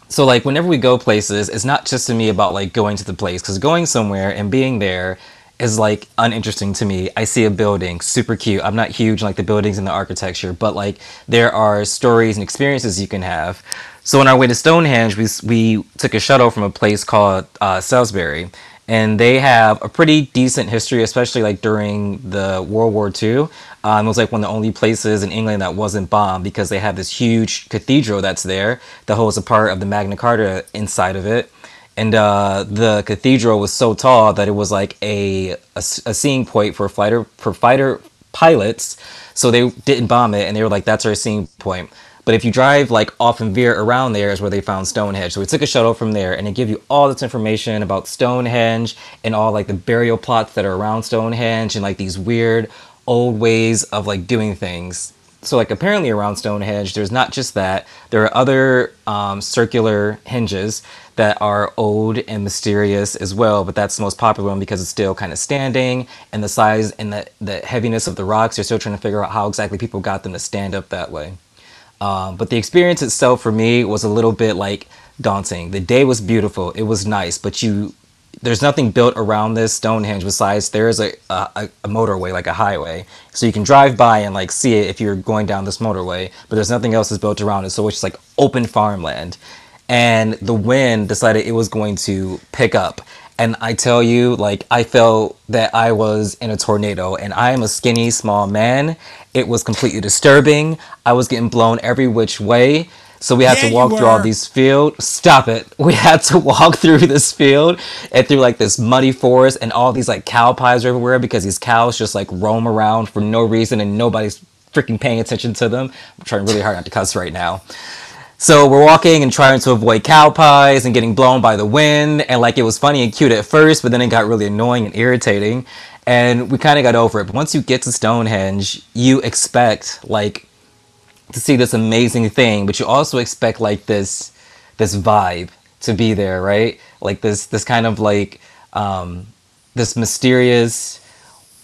so like whenever we go places, it's not just to me about like going to the place cuz going somewhere and being there is like uninteresting to me. I see a building, super cute. I'm not huge like the buildings and the architecture, but like there are stories and experiences you can have. So on our way to Stonehenge, we we took a shuttle from a place called uh, Salisbury, and they have a pretty decent history, especially like during the World War II. Um, it was like one of the only places in England that wasn't bombed because they have this huge cathedral that's there that holds a part of the Magna Carta inside of it and uh, the cathedral was so tall that it was like a, a, a seeing point for fighter for fighter pilots. So they didn't bomb it, and they were like, "That's our seeing point." But if you drive like off and veer around there is where they found Stonehenge. So we took a shuttle from there, and it give you all this information about Stonehenge and all like the burial plots that are around Stonehenge and like these weird old ways of like doing things so like apparently around Stonehenge, there's not just that. There are other um, circular henges that are old and mysterious as well. But that's the most popular one because it's still kind of standing, and the size and the the heaviness of the rocks. They're still trying to figure out how exactly people got them to stand up that way. Um, but the experience itself for me was a little bit like daunting. The day was beautiful. It was nice, but you there's nothing built around this Stonehenge besides there is a, a a motorway like a highway, so you can drive by and like see it if you're going down this motorway. But there's nothing else that's built around it, so it's just like open farmland. And the wind decided it was going to pick up. And I tell you, like I felt that I was in a tornado, and I am a skinny, small man. It was completely disturbing. I was getting blown every which way. So we had Yeah, to walk through all these field. Stop it. We had to walk through this field and through like this muddy forest and all these like cow pies everywhere because these cows just like roam around for no reason and nobody's freaking paying attention to them. I'm trying really hard not to cuss right now. So we're walking and trying to avoid cow pies and getting blown by the wind. And like it was funny and cute at first, but then it got really annoying and irritating. And we kind of got over it. But once you get to Stonehenge, you expect like to see this amazing thing, but you also expect like this this vibe to be there, right? Like this this kind of like um, this mysterious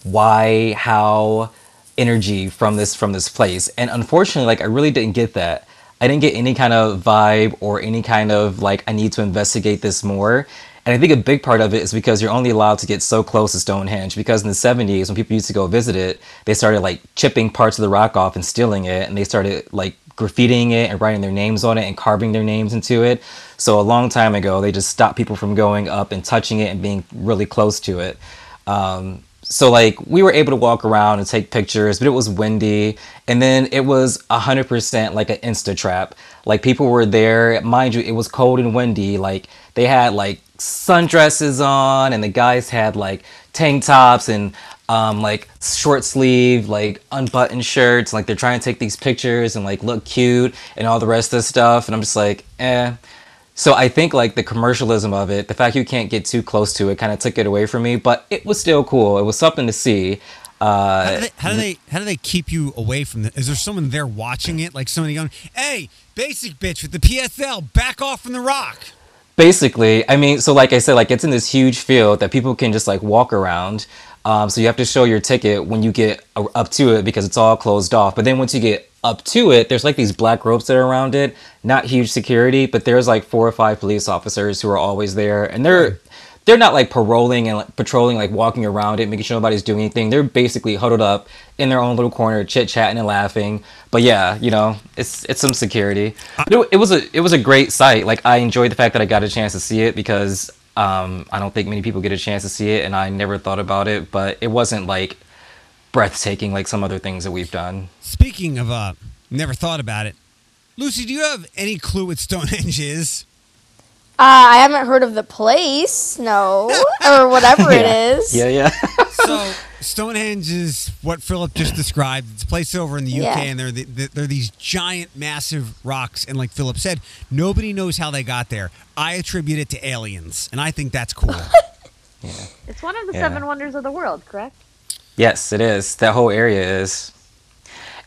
why how energy from this from this place. And unfortunately, like I really didn't get that. I didn't get any kind of vibe or any kind of like I need to investigate this more. And I think a big part of it is because you're only allowed to get so close to Stonehenge. Because in the 70s, when people used to go visit it, they started like chipping parts of the rock off and stealing it, and they started like graffitiing it and writing their names on it and carving their names into it. So a long time ago, they just stopped people from going up and touching it and being really close to it. Um, so like we were able to walk around and take pictures, but it was windy, and then it was hundred percent like an insta trap. Like people were there, mind you, it was cold and windy. Like they had like sundresses on, and the guys had like tank tops and um, like short sleeve, like unbuttoned shirts. Like they're trying to take these pictures and like look cute and all the rest of the stuff. And I'm just like, eh. So I think like the commercialism of it, the fact you can't get too close to it, kind of took it away from me. But it was still cool. It was something to see. Uh, How do, they, how do they how do they keep you away from the? Is there someone there watching it? Like somebody going, "Hey, basic bitch with the PSL, back off from the rock." Basically i mean so like i said like it's in this huge field that people can just like walk around. Um, so you have to show your ticket when you get up to it because it's all closed off. But then once you get up to it there's like these black ropes that are around it. Not huge security but there's like four or five police officers who are always there and they're they're not like paroling and like, patrolling like walking around it making sure nobody's doing anything. They're basically huddled up in their own little corner chit chatting and laughing. But yeah you know it's it's some security. It, it was a it was a great sight. Like i enjoyed the fact that i got a chance to see it because um, i don't think many people get a chance to see it and i never thought about it. But it wasn't like breathtaking like some other things that we've done. Speaking of, uh, never thought about it. Lucy, do you have any clue what Stonehenge is? Uh, I haven't heard of the place, no, or whatever it is. yeah yeah So Stonehenge is what Philip just described. It's a place over in the UK, Yeah. and they're the, the, they're these giant, massive rocks. And like Philip said, nobody knows how they got there. I attribute it to aliens, and I think that's cool. It's one of the Yeah. seven wonders of the world, correct? Yes, it is. That whole area is.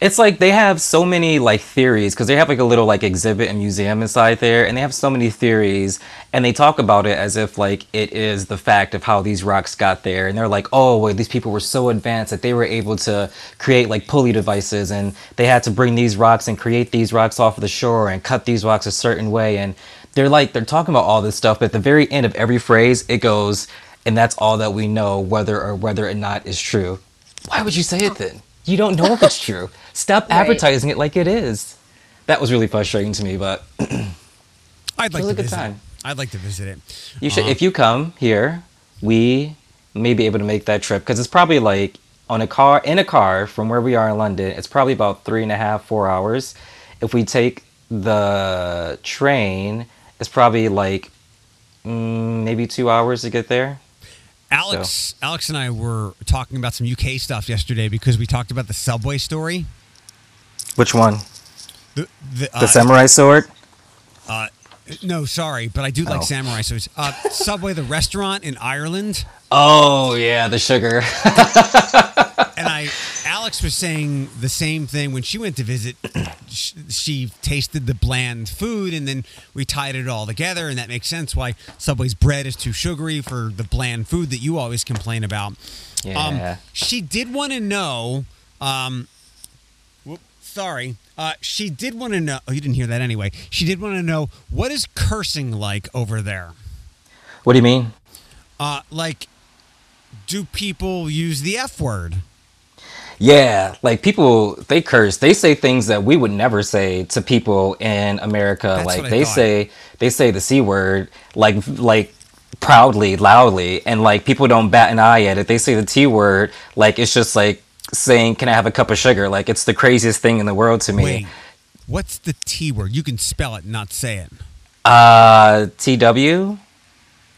It's like they have so many like theories because they have like a little like exhibit and museum inside there, and they have so many theories, and they talk about it as if like it is the fact of how these rocks got there, and they're like, oh, well, these people were so advanced that they were able to create like pulley devices, and they had to bring these rocks and create these rocks off of the shore and cut these rocks a certain way, and they're like they're talking about all this stuff, but at the very end of every phrase, it goes, and that's all that we know, whether or whether or not is true. Why would you say it then? You don't know if it's true. Stop Right. advertising it like it is. That was really frustrating to me, but I'd like was to a good visit. time. It. I'd like to visit it. you should. Uh-huh. If you come here, we may be able to make that trip because it's probably like on a car in a car from where we are in London. It's probably about three and a half, four hours. If we take the train, it's probably like mm, maybe two hours to get there. Alex, Alex and I were talking about some UK stuff yesterday because we talked about the subway story. Which one? The, the, The uh, samurai sword? Uh, no, sorry, but I do like Oh. samurai swords. Uh, Subway, the restaurant in Ireland, Oh yeah, the sugar. and I, Alex was saying the same thing when she went to visit. She, she tasted the bland food, and then we tied it all together, and that makes sense why Subway's bread is too sugary for the bland food that you always complain about. yeah. Um, she did want to know. Um, whoop, sorry. Uh, she did want to know. Oh, you didn't hear that anyway. She did want to know what is cursing like over there. what do you mean? Uh, like, do people use the F word? Yeah, like people they curse. They say things that we would never say to people in America. That's like they thought. say they say the C word like like proudly, loudly, and like people don't bat an eye at it. They say the T word like it's just like saying can I have a cup of sugar? Like it's the craziest thing in the world to me. Wait, what's the T word? You can spell it, not say it. Uh TW?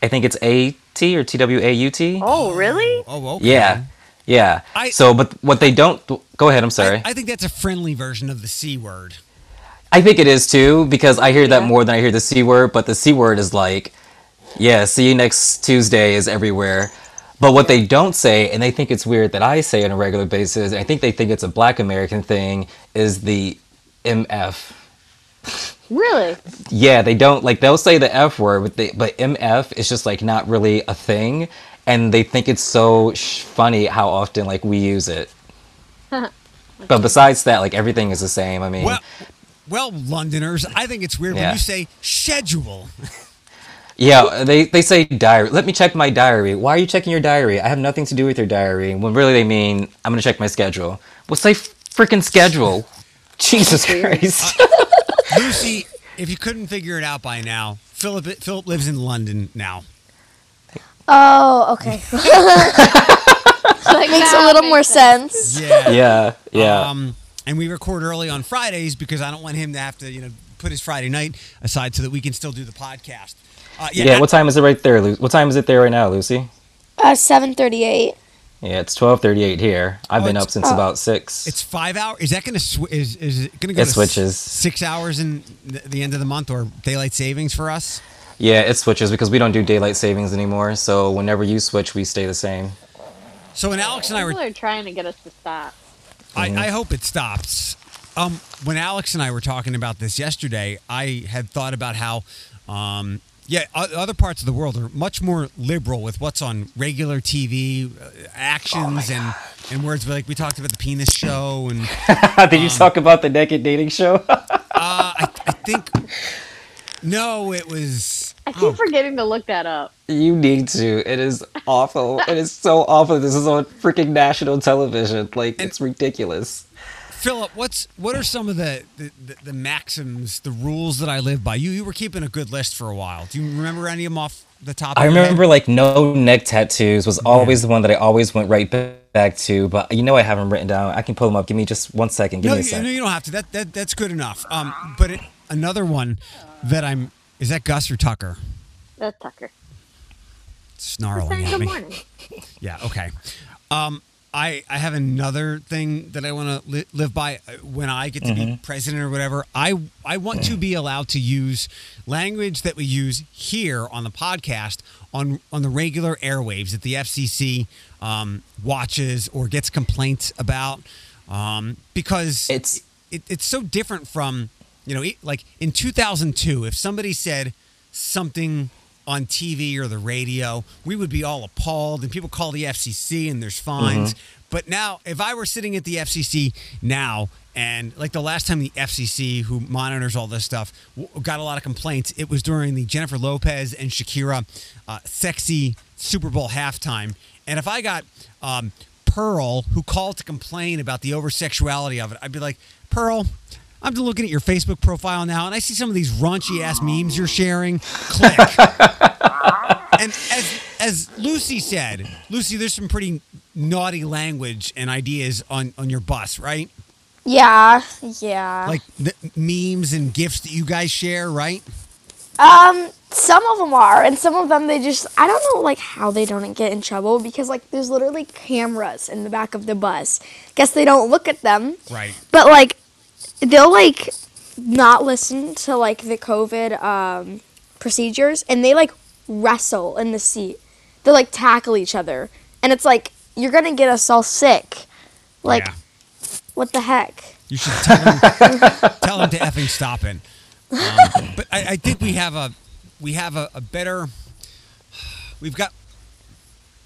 I think it's A T or T W A U T. Oh, really? Oh, okay. Yeah. Yeah. I- so but what they don't go ahead, I'm sorry. I, I think that's a friendly version of the C word. I think it is too because I hear that more than I hear the c word. But the c word is like, yeah, see you next Tuesday is everywhere. But what they don't say, and they think it's weird that I say on a regular basis, and I think they think it's a Black American thing, is the mf. Really? Yeah, they don't like they'll say the f word, but they, but mf is just like not really a thing, and they think it's so sh- funny how often like we use it. But besides that, like everything is the same. I mean, Well, well, Londoners, I think it's weird when you say schedule. Yeah, they, they say diary. Let me check my diary. Why are you checking your diary? I have nothing to do with your diary. When really they mean I'm gonna check my schedule. Well, say freaking schedule. Jesus Christ. Lucy, if you couldn't figure it out by now, Philip Philip lives in London now. Oh, okay. That makes a little more sense. Yeah. yeah, yeah. Um, and we record early on Fridays because I don't want him to have to, you know, put his Friday night aside so that we can still do the podcast. Uh, yeah, what time is it right there, Lu- What time is it there right now, Lucy? Uh, seven thirty-eight. Yeah, it's twelve thirty eight here. I've Oh, been up since oh. about six. It's five hours. Is that going to sw- is is it going to go? It to s- switches. six hours in the, the end of the month or daylight savings for us. yeah, it switches because we don't do daylight savings anymore. So whenever you switch, we stay the same. So when Alex and I were People are trying to get us to stop. I, I hope it stops. Um, when Alex and I were talking about this yesterday, I had thought about how, um, yeah, other parts of the world are much more liberal with what's on regular TV, uh, actions and and words. Like we talked about the penis show, and uh, Did you talk about the naked dating show? I, I think no, it was. I keep oh, forgetting to look that up. you need to. It is awful. it is so awful. This is on freaking national television. Like And- it's ridiculous. Philip, what's what are some of the, the, the, the maxims, the rules that I live by? You you were keeping a good list for a while. Do you remember any of them off the top? I of your head? remember like no neck tattoos was always the one that I always went right back to. But you know I have them written down. I can pull them up. Give me just one second. Give No, me a you, second. no, you don't have to. That, that that's good enough. Um, but it, another one that I'm is that Gus or Tucker That's Tucker. snarling Saying at good me. morning. Yeah. Okay. Um, I I have another thing that I want to li- live by uh, when I get to Mm-hmm. be president or whatever. I I want to be allowed to use language that we use here on the podcast on on the regular airwaves that the FCC um, watches or gets complaints about um, because It's- it, it's so different from you know like in 2002 if somebody said something on TV or the radio. We would be all appalled and people call the FCC and there's fines. But now if I were sitting at the FCC now and like the last time the FCC who monitors all this stuff w- got a lot of complaints it was during the Jennifer Lopez and Shakira uh, sexy Super Bowl halftime. And if I got um, Pearl, who called to complain about the oversexuality of it, I'd be like, Pearl, I'm just looking at your Facebook profile now, and I see some of these raunchy ass memes you're sharing. Click. and as as Lucy said, Lucy, there's some pretty naughty language and ideas on on your bus, right? Yeah, yeah. Like the memes and gifts that you guys share, right? Um, some of them are, and some of them they just I don't know like how they don't get in trouble because like there's literally cameras in the back of the bus. Guess they don't look at them, Right. but like they'll like not listen to like the COVID um procedures, and they like wrestle in the seat. They like tackle each other, and it's like you're gonna get us all sick. Like Yeah. what the heck? You should tell him, tell him to effing stop it. Um, but I, I think we have a we have a, a better. We've got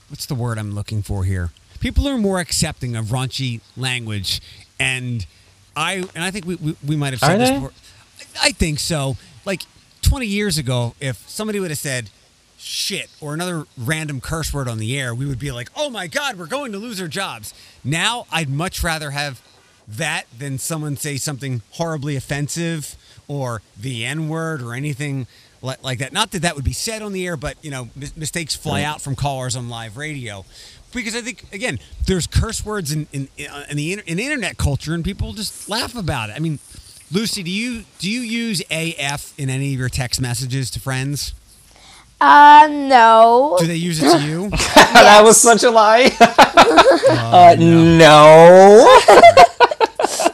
what's the word I'm looking for here? People are more accepting of raunchy language, and I and I think we we, we might have said Are this they? before. I think so. Like 20 years ago, if somebody would have said shit or another random curse word on the air, we would be like, "Oh my god, we're going to lose our jobs." Now, I'd much rather have that than someone say something horribly offensive or the N word or anything like that. Not that that would be said on the air, but you know, mis- mistakes fly out from callers on live radio. Because I think again, there's curse words in in, in the inter- in internet culture, and people just laugh about it. I mean, Lucy, do you do you use AF in any of your text messages to friends? Uh, no. Do they use it to you? that was such a lie. uh, no.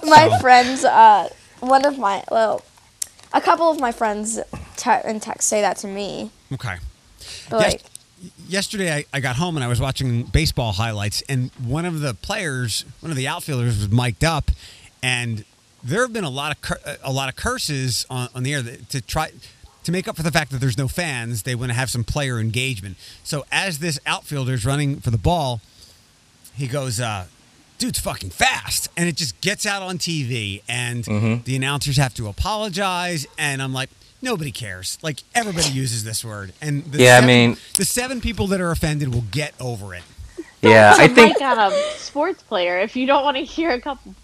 my friends, uh, one of my, well, a couple of my friends te- in text say that to me. Okay. But Yes- like, yesterday I, I got home and I was watching baseball highlights and one of the players, one of the outfielders was mic'd up and there have been a lot of cur- a lot of curses on, on the air that, to try to make up for the fact that there's no fans. They want to have some player engagement. So as this outfielder is running for the ball, he goes, uh, "Dude's fucking fast," and it just gets out on TV, and the announcers have to apologize. And I'm like, nobody cares. Like everybody uses this word, and the Yeah, I mean- the seven people that are offended will get over it. Yeah, I think mic on a sports player if you don't want to hear a couple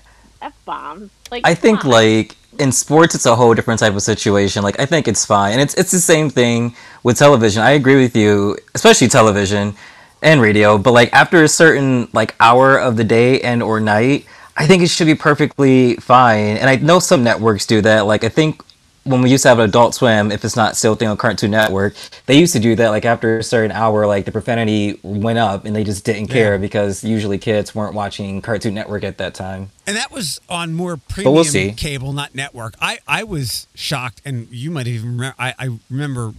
f bombs. Like I think on. like in sports it's a whole different type of situation. Like I think it's fine. And it's it's the same thing with television. I agree with you, especially television and radio, but like after a certain like hour of the day and or night, I think it should be perfectly fine. And I know some networks do that. Like I think when we used to have an Adult Swim, if it's not still thing on Cartoon Network, they used to do that. Like after a certain hour, like the profanity went up, and they just didn't care Yeah. because usually kids weren't watching Cartoon Network at that time. And that was on more premium we'll cable, not network. I, I was shocked, and you might even remember. I, I remember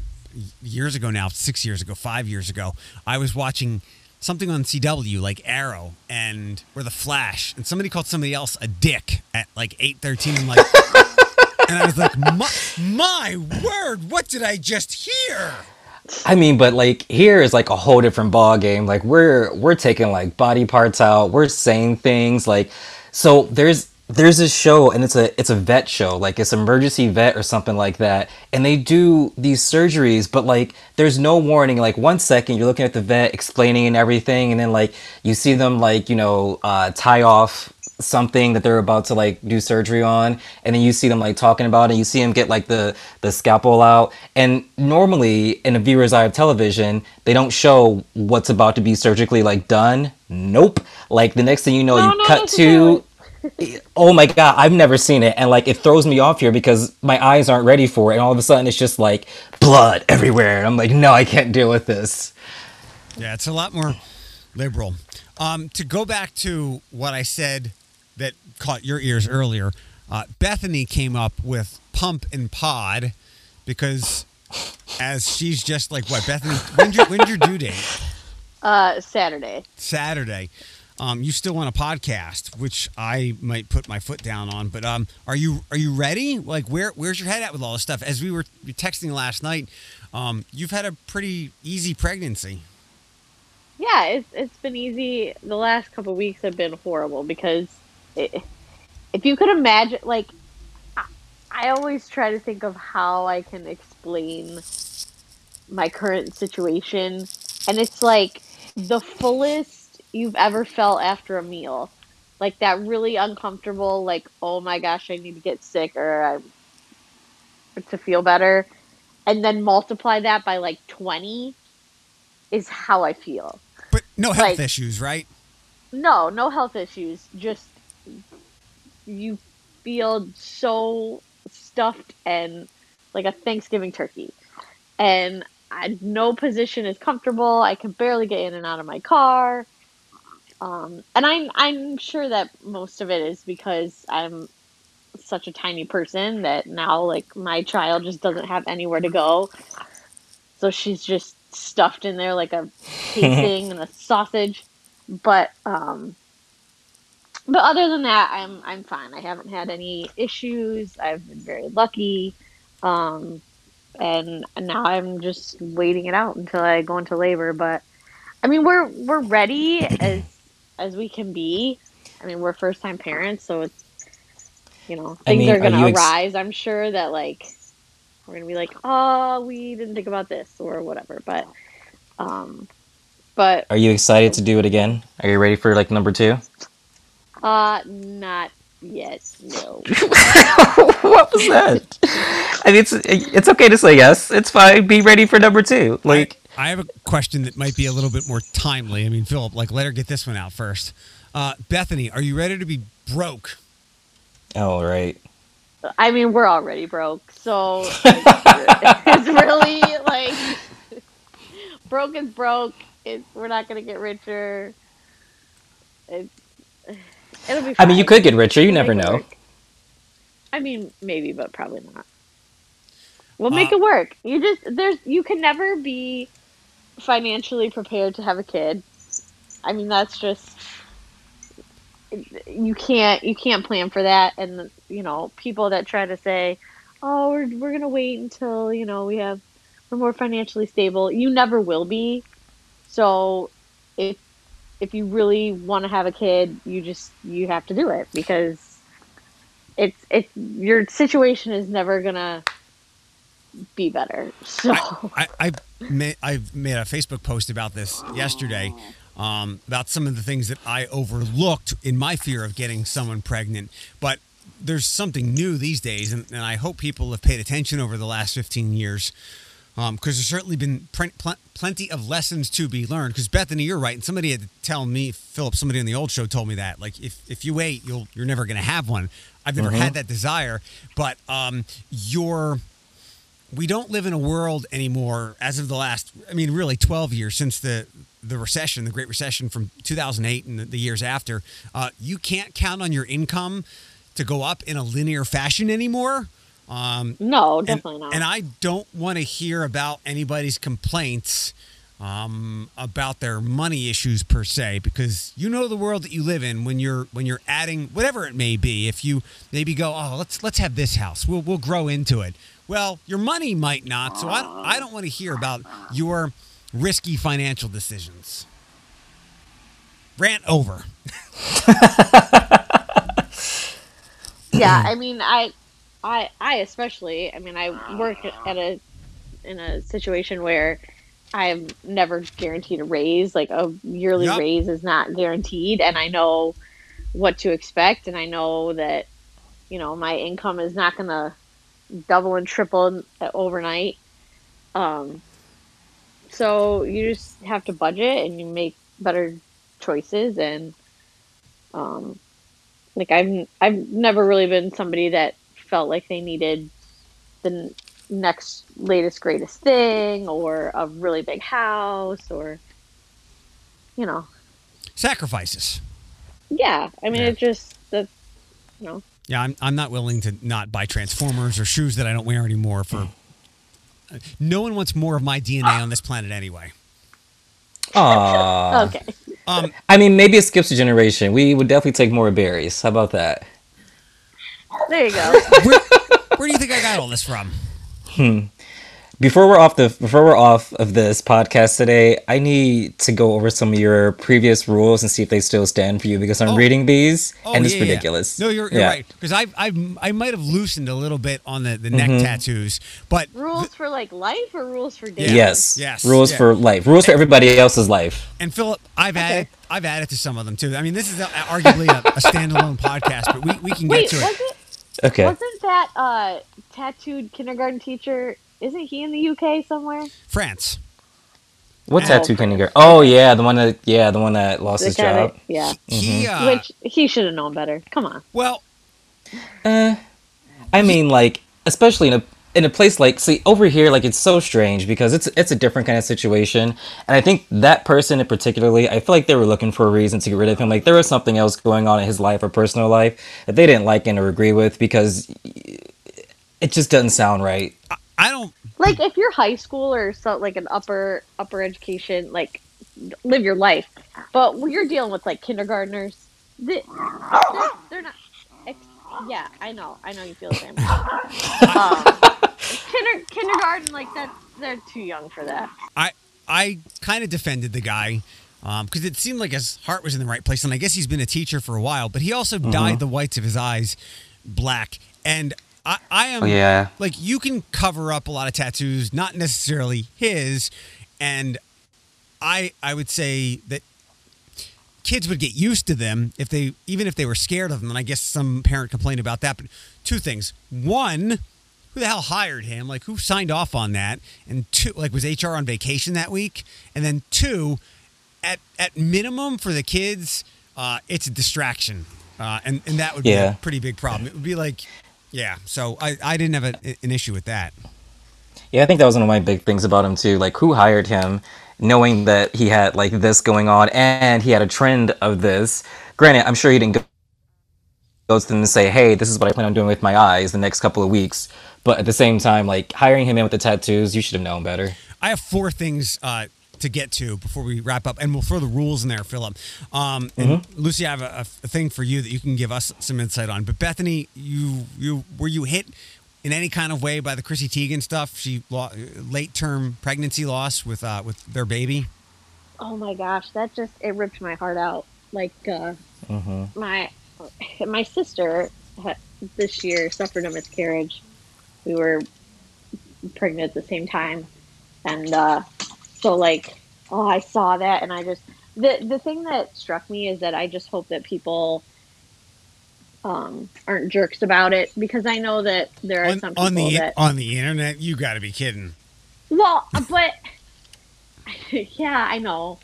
years ago now, six years ago, five years ago, I was watching something on CW like Arrow and or The Flash, and somebody called somebody else a dick at like eight thirteen. I'm like, and I was like, my, my word, what did I just hear? I mean, but like here is like a whole different ball game. Like we're we're taking like body parts out. We're saying things like so there's there's this show and it's a it's a vet show like it's emergency vet or something like that and they do these surgeries but like there's no warning like one second you're looking at the vet explaining and everything and then like you see them like you know uh, tie off something that they're about to like do surgery on and then you see them like talking about it you see them get like the the scalpel out and normally in a viewer's eye of television they don't show what's about to be surgically like done. Nope. Like the next thing you know No, you not cut to oh my god i've never seen it and like it throws me off here because my eyes aren't ready for it and all of a sudden it's just like blood everywhere and i'm like no i can't deal with this. Yeah, it's a lot more liberal. Um, to go back to what I said that caught your ears earlier, uh, Bethany came up with pump and pod because as she's just like what Bethany, when's your, when's your due date? Uh, Saturday. Saturday. Um, you still want a podcast, which I might put my foot down on. But um, are you are you ready? Like, where where's your head at with all this stuff? As we were texting last night, um, you've had a pretty easy pregnancy. Yeah, it's it's been easy. The last couple weeks have been horrible because it, if you could imagine, like, I, I always try to think of how I can explain my current situation, and it's like the fullest you've ever felt after a meal, like that really uncomfortable, like, oh my gosh, I need to get sick or I'm to feel better, and then multiply that by like twenty is how I feel. But no health Like- issues, right? No, no health issues. Just you feel so stuffed and like a Thanksgiving turkey. And I, no position is comfortable. I can barely get in and out of my car. Um, and I'm I'm sure that most of it is because I'm such a tiny person that now like my child just doesn't have anywhere to go. So she's just stuffed in there like a casing and a sausage. But um but other than that I'm I'm fine. I haven't had any issues. I've been very lucky. Um and now I'm just waiting it out until I go into labor, but I mean we're we're ready as as we can be. I mean, we're first time parents, so it's you know, I things mean, are are going to you ex- arise. I'm sure that like we're going to be like, "Oh, we didn't think about this" or whatever, but um but are you excited to do it again are you ready for like number two uh not yet. No. what was that? I mean, it's it's okay to say yes. It's fine. Be ready for number two. Like, I have a question that might be a little bit more timely. I mean, Philip, like, let her get this one out first. Uh, Bethany, are you ready to be broke? oh right. I mean, we're already broke, so it's, it's really like broke is broke. It's we're not gonna get richer. It's, it'll be. I mean, you could get richer. You We'll never know. work. I mean, maybe, but probably not. We'll make Uh, it work. You just there's you can never be financially prepared to have a kid. I mean, that's just you can't you can't plan for that and you know people that try to say oh we're, we're gonna wait until you know we have we're more financially stable you never will be so if if you really want to have a kid you just you have to do it because it's it's your situation is never gonna be better so I, I made, I've made a Facebook post about this yesterday, um, about some of the things that I overlooked in my fear of getting someone pregnant. But there's something new these days, and, and I hope people have paid attention over the last 15 years. Because there's certainly been pl- plenty of lessons to be learned. Because Bethany, you're right, and somebody had to tell me, Philip, somebody on the old show told me that, like, if if you wait, you'll you're never going to have one. I've never had that desire, but um, you're we don't live in a world anymore as of the last i mean really 12 years since the the recession the great recession from 2008 and the, the years after uh, you can't count on your income to go up in a linear fashion anymore um, No, and, definitely not. and i don't want to hear about anybody's complaints um, about their money issues per se because you know the world that you live in when you're when you're adding whatever it may be. If you maybe go oh let's let's have this house. We'll we'll grow into it. Well your money might not so i don't, I don't want to hear about your risky financial decisions. Rant over. Yeah, I mean, I, I, I especially. I mean, I work at a in a situation where I'm never guaranteed a raise. Like a yearly Yup. raise is not guaranteed, and I know what to expect, and I know that you know my income is not going to double and triple overnight. Um, so you just have to budget and you make better choices and um like I've I've never really been somebody that felt like they needed the next latest greatest thing or a really big house or you know sacrifices yeah I mean Yeah. it just the you know yeah I'm, I'm not willing to not buy transformers or shoes that i don't wear anymore for no one wants more of my dna on this planet anyway Aww. okay um, I mean, maybe it skips a generation. We would definitely take more berries. How about that? There you go where, where do you think I got all this from? Hmm. Before we're off the before we're off of this podcast today, I need to go over some of your previous rules and see if they still stand for you because I'm Oh. reading these Oh, and it's yeah, yeah. ridiculous. No, you're, you're Yeah. right because I I I might have loosened a little bit on the, the neck Mm-hmm. tattoos, but rules for like life or rules for dating Yes. Yes, Rules yeah. for life. Rules for everybody else's life. and Philip, I've Okay. added I've added to some of them too. I mean, this is a, arguably a, a standalone podcast, but we, we can wait get to was it. It Okay. wasn't that uh tattooed kindergarten teacher isn't he in the UK somewhere France. What Oh. tattoo kindergarten? Oh yeah, the one that yeah, the one that lost The his guy that- job. yeah He Mm-hmm. uh, which he should have known better come on well, Uh, I mean, like, especially in a in a place like, see, over here, like, it's so strange because it's it's a different kind of situation, and I think that person in particularly, I feel like they were looking for a reason to get rid of him. Like, there was something else going on in his life or personal life that they didn't like and or agree with because it just doesn't sound right. I don't. like if you're high school or so like an upper upper education like live your life but when you're dealing with like kindergartners they, they're, they're not yeah i know i know you feel the same um, kinder, kindergarten like that they're too young for that I I kind of defended the guy um, because it seemed like his heart was in the right place, and I guess he's been a teacher for a while. But he also mm-hmm. dyed the whites of his eyes black, and I, I am Oh, yeah. like you can cover up a lot of tattoos, not necessarily his, and I I would say that kids would get used to them if they even if they were scared of them and i guess some parent complained about that but two things one who the hell hired him like who signed off on that and two like was hr on vacation that week and then two at at minimum for the kids uh, it's a distraction uh, and and that would be Yeah. a pretty big problem it would be like yeah so i i didn't have a, an issue with that Yeah, I think that was one of my big things about him too. Like, who hired him, knowing that he had like this going on, and he had a trend of this. Granted, I'm sure he didn't go go to them and say, "Hey, this is what I plan on doing with my eyes the next couple of weeks." But at the same time, like hiring him in with the tattoos, you should have known better. I have four things uh, to get to before we wrap up, and we'll throw the rules in there, Philip. Um, and Lucy, I have a, a thing for you that you can give us some insight on. But Bethany, you you were you hit in any kind of way by the Chrissy Teigen stuff? She lo- late term pregnancy loss with uh, with their baby. oh my gosh that just it ripped my heart out like uh my my sister this year suffered a miscarriage we were pregnant at the same time and uh so like oh i saw that and i just the the thing that struck me is that i just hope that people um aren't jerks about it because i know that there are On, some people on the that on the internet, you got to be kidding. Well, but yeah, I know.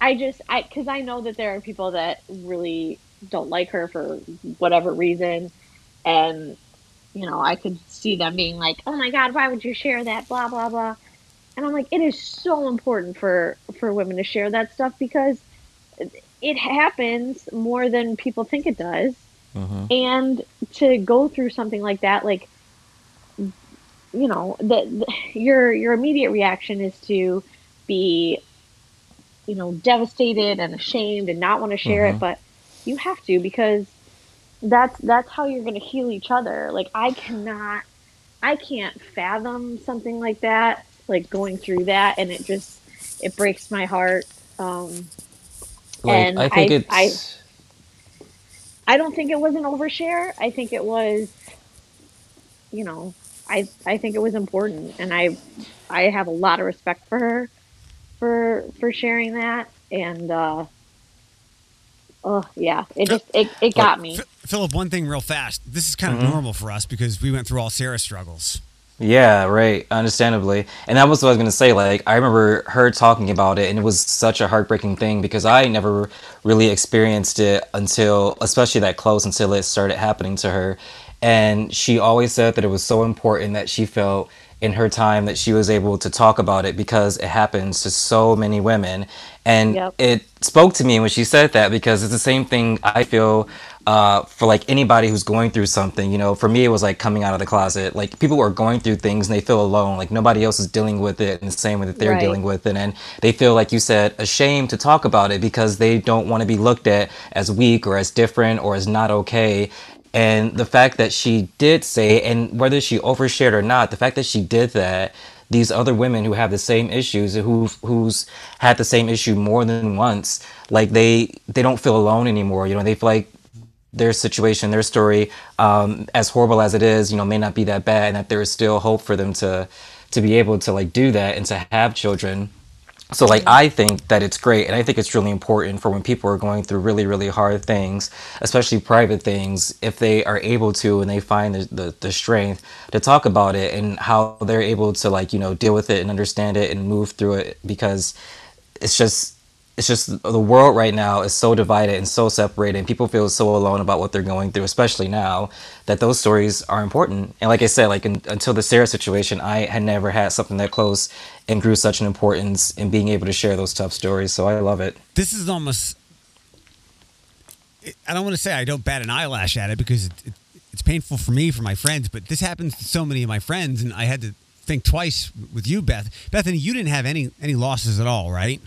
I just I because I know that there are people that really don't like her for whatever reason, and you know I could see them being like, "Oh my God, why would you share that?" Blah blah blah, and I'm like, it is so important for for women to share that stuff because it happens more than people think it does, mm-hmm. and to go through something like that, like you know the your your immediate reaction is to be you know devastated and ashamed and not want to share it mm-hmm. but you have to because that's that's how you're going to heal each other like i cannot i can't fathom something like that like going through that and it just it breaks my heart um Like And I think I- it's I don't think it was an overshare. I think it was, you know, I I think it was important, and I I have a lot of respect for her for for sharing that, and uh, oh yeah, it just it, it got me. F- Philip, one thing real fast. This is kind of mm-hmm. normal for us because we went through all Sarah's struggles. Yeah, right. Understandably. And that was what I was going to say. Like, I remember her talking about it, and it was such a heartbreaking thing because I never really experienced it until, especially that close, until it started happening to her. And she always said that it was so important that she felt in her time that she was able to talk about it because it happens to so many women. And Yep. it spoke to me when she said that because it's the same thing I feel uh, for like anybody who's going through something. You know, for me, it was like coming out of the closet. Like people are going through things and they feel alone. Like nobody else is dealing with it in the same way that they're Right. dealing with it. And they feel, like you said, ashamed to talk about it because they don't want to be looked at as weak or as different or as not okay. And the fact that she did say, and whether she overshared or not, the fact that she did that, these other women who have the same issues, who who's had the same issue more than once, like they they don't feel alone anymore. You know, they feel like their situation, their story, um, as horrible as it is, you know, may not be that bad, and that there is still hope for them to to be able to like do that and to have children. So like I think that it's great and I think it's really important for when people are going through really really hard things, especially private things, if they are able to and they find the, the, the strength to talk about it and how they're able to like, you know, deal with it and understand it and move through it because it's just it's just the world right now is so divided and so separated and people feel so alone about what they're going through especially now that those stories are important and like i said like in, until the sarah situation i had never had something that close and grew such an importance in being able to share those tough stories so i love it This is almost. I don't want to say I don't bat an eyelash at it because it, it, it's painful for me, for my friends, but this happens to so many of my friends, and I had to think twice with you, Beth. Bethany, you didn't have any any losses at all, right?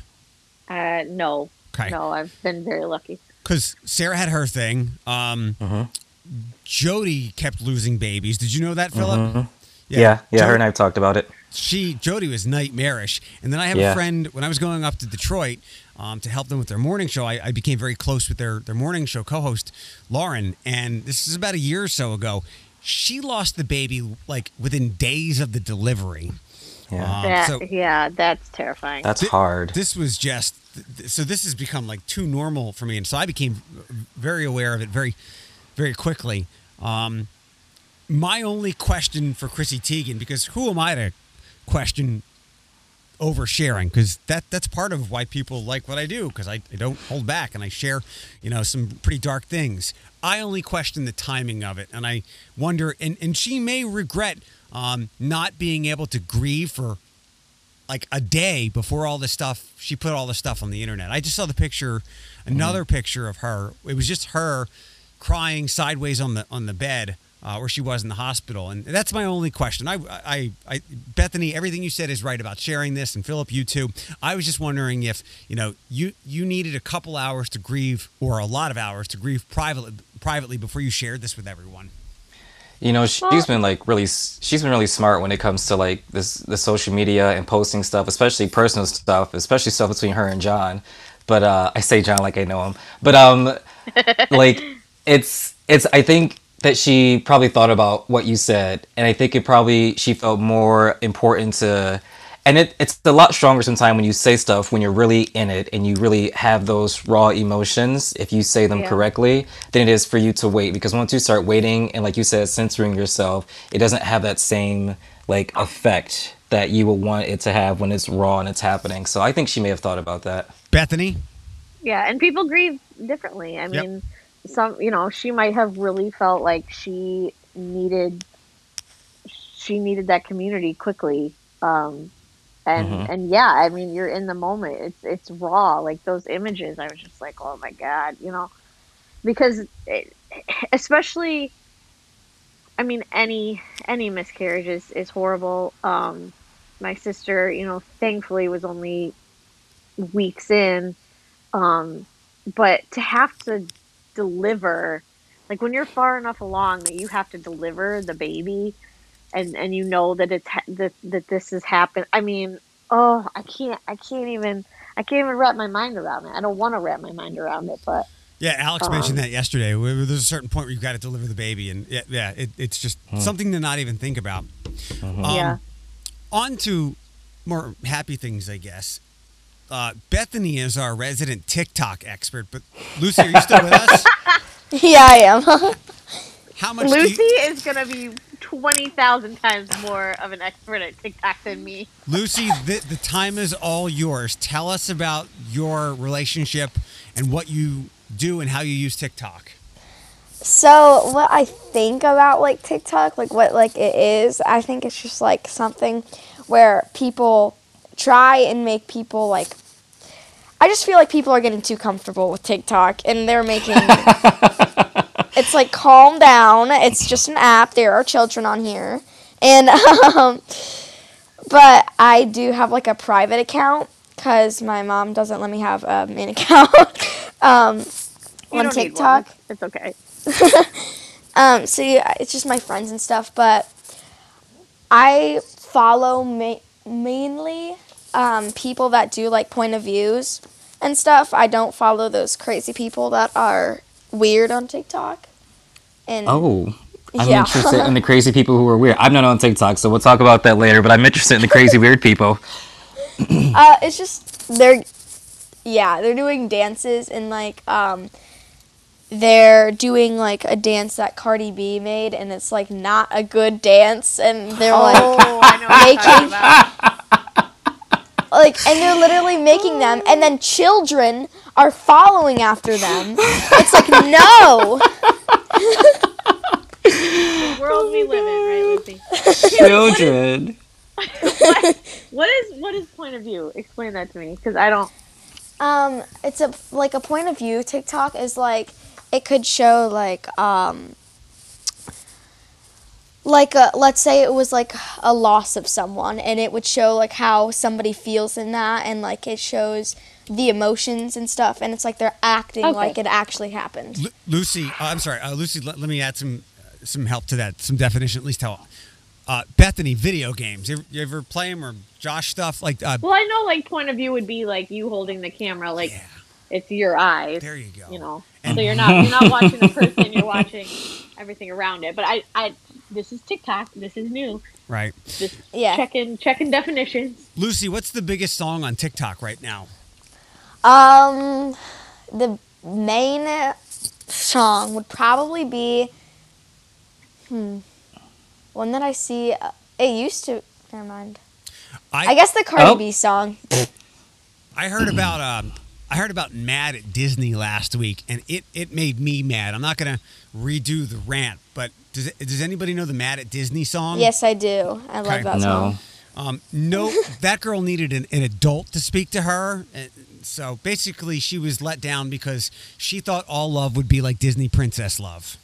Uh, no, Okay. no, I've been very lucky. Because Sarah had her thing. Um, Jody kept losing babies. Did you know that, Philip? yeah yeah, Jo- her and i've talked about it she Jody was nightmarish, and then I have Yeah. a friend when I was going up to Detroit um, to help them with their morning show. I, I became very close with their their morning show co-host Lauren, and this is about a year or so ago. She lost the baby like within days of the delivery. yeah Um, That, so yeah, that's terrifying. that's thi- hard This was just th- so. This has become like too normal for me, and so I became very aware of it very, very quickly. Um, my only question for Chrissy Teigen, because who am I to question oversharing? Because that that's part of why people like what I do. Because I, I don't hold back and I share, you know, some pretty dark things. I only question the timing of it, and I wonder. And and she may regret um, not being able to grieve for like a day before all this stuff she put all this stuff on the internet. I just saw the picture another picture of her. It was just her crying sideways on the on the bed uh, where she was in the hospital. And that's my only question. I, I i bethany everything you said is right about sharing this and philip you too. I was just wondering if you know you you needed a couple hours to grieve or a lot of hours to grieve privately privately before you shared this with everyone You know, she's been like really, she's been really smart when it comes to like this, the social media and posting stuff, especially personal stuff, especially stuff between her and John. But uh, I say John like I know him. But um, like it's it's. I think that she probably thought about what you said, and I think it probably she felt more important to. And it, it's a lot stronger sometimes when you say stuff when you're really in it and you really have those raw emotions if you say them Yeah. correctly than it is for you to wait because once you start waiting and like you said censoring yourself it doesn't have that same like effect that you will want it to have when it's raw and it's happening. So I think she may have thought about that. Bethany? Yeah, and people grieve differently. I Yep. mean, some you know, she might have really felt like she needed she needed that community quickly. Um and Mhm. and yeah, I mean, you're in the moment. It's it's raw. Like those images, I was just like, "Oh my god," you know. Because it, especially I mean, any any miscarriage is, is horrible. Um my sister, you know, thankfully was only weeks in um, but to have to deliver, like when you're far enough along that you have to deliver the baby, and and you know that it's ha- that that this has happened. I mean, oh, I can't, I can't even, I can't even wrap my mind around it. I don't want to wrap my mind around it, but Yeah, Alex Um, mentioned that yesterday. There's a certain point where you've got to deliver the baby, and yeah, yeah it, it's just something to not even think about. Um, yeah. On to more happy things, I guess. Uh, Bethany is our resident TikTok expert, but Lucy, are you still with us? yeah, I am. How much? Lucy you- is gonna be twenty thousand times more of an expert at TikTok than me. Lucy, the, the time is all yours. Tell us about your relationship and what you do and how you use TikTok. So what I think about like TikTok, like what like it is, I think it's just like something where people try and make people like I just feel like people are getting too comfortable with TikTok and they're making it's like calm down. It's just an app. There are children on here. And um but I do have like a private account cuz my mom doesn't let me have a main account um on TikTok. It's okay. Um, so yeah, it's just my friends and stuff, but I follow ma- mainly um, people that do like point of views and stuff. I don't follow those crazy people that are weird on TikTok. And Oh. I'm Yeah. interested in the crazy people who are weird. I'm not on TikTok, so we'll talk about that later, but I'm interested in the crazy weird people. uh, it's just they're yeah they're doing dances and like um, they're doing like a dance that Cardi B made, and it's like not a good dance, and they're like. Oh, I know what you're talking about. like and they're literally making them and then children are following after them it's like no The world we live in, right, Lucy? Children. What is what is point of view? Explain that to me, because I don't. um it's a like a point of view tiktok is like it could show like um like a, let's say it was like a loss of someone and it would show like how somebody feels in that and like it shows the emotions and stuff and it's like they're acting Okay. like it actually happened Lu- Lucy, uh, I'm sorry, uh, Lucy. Let, let me add some some help to that, some definition, at least how. Uh, Bethany, video games. You ever, you ever play them or Josh stuff like? Uh, Well, I know like point of view would be like you holding the camera, like yeah, it's your eyes. there you go. You know, And- so you're not you're not watching the person, you're watching everything around it. But I, I this is TikTok. This is new. right, Just Yeah. checking checking definitions. Lucy. What's the biggest song on TikTok right now? Um, the main song would probably be, hmm, one that I see. Uh, it used to. Never mind. I guess the Cardi Oh. B song. I heard about um, I heard about Mad at Disney last week, and it it made me mad. I'm not gonna redo the rant, but does does anybody know the Mad at Disney song? Yes, I do. I love Okay. that No. song. Um, no, that girl needed an, an adult to speak to her. And So basically, she was let down because she thought all love would be like Disney princess love.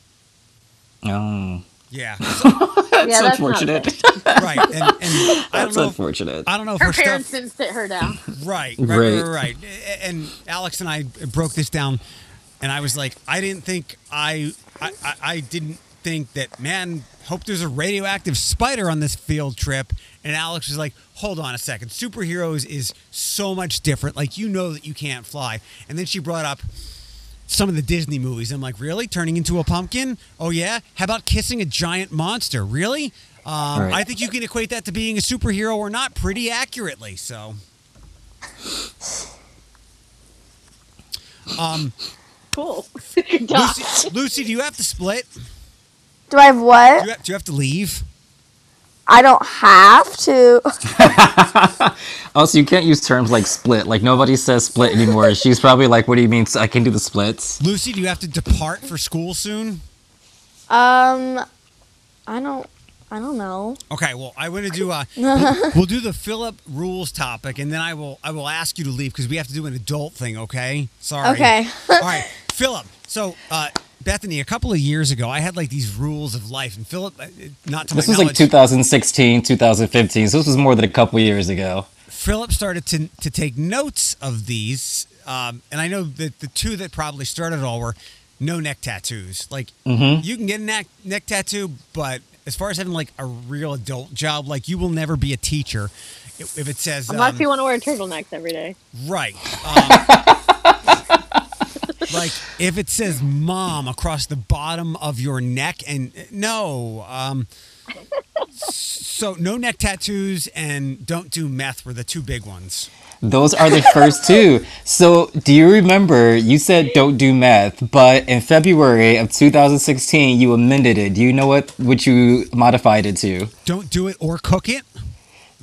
Oh. Yeah, That's Yeah, that's unfortunate. right. And, and I don't That's know. If, unfortunate. I don't know if Her her parents stuff. didn't sit her down. Right, right, Right. right, right. And Alex and I broke this down, and I was like, I didn't think I, I, I, I didn't think that. Man, hope there's a radioactive spider on this field trip. And Alex was like, Hold on a second. Superheroes is so much different. Like you know that you can't fly. And then she brought up some of the Disney movies. I'm like, really? Turning into a pumpkin? Oh yeah. How about kissing a giant monster? Really? Um, Right. I think you can equate that to being a superhero or not pretty accurately. So. Um, Cool. Lucy, Lucy, do you have to split? Do I have Do what? you have, do you have to leave? I don't have to. Also, you can't use terms like split. Like nobody says split anymore. She's probably like, "What do you mean? I can do the splits." Lucy, do you have to depart for school soon? Um, I don't. I don't know. Okay, well, I want to do a. we'll, we'll do the Philip rules topic, and then I will I will ask you to leave because we have to do an adult thing. Okay, sorry. Okay. All right, Philip. So, uh, Bethany, a couple of years ago, I had like these rules of life, and Philip, uh, not to This my was like 2016, 2015. So this was more than a couple years ago. Philip started to to take notes of these, um, and I know that the two that probably started it all were no neck tattoos. Like Mm-hmm. you can get a neck neck tattoo, but as far as having like a real adult job, like you will never be a teacher if if it says Unless um, you want to wear turtlenecks every day. Right. Um, like if it says mom across the bottom of your neck and no um so no neck tattoos and don't do meth were the two big ones Those are the first two. So, do you remember you said don't do meth, but in February of 2016 you amended it. Do you know what what you modified it to? don't do it or cook it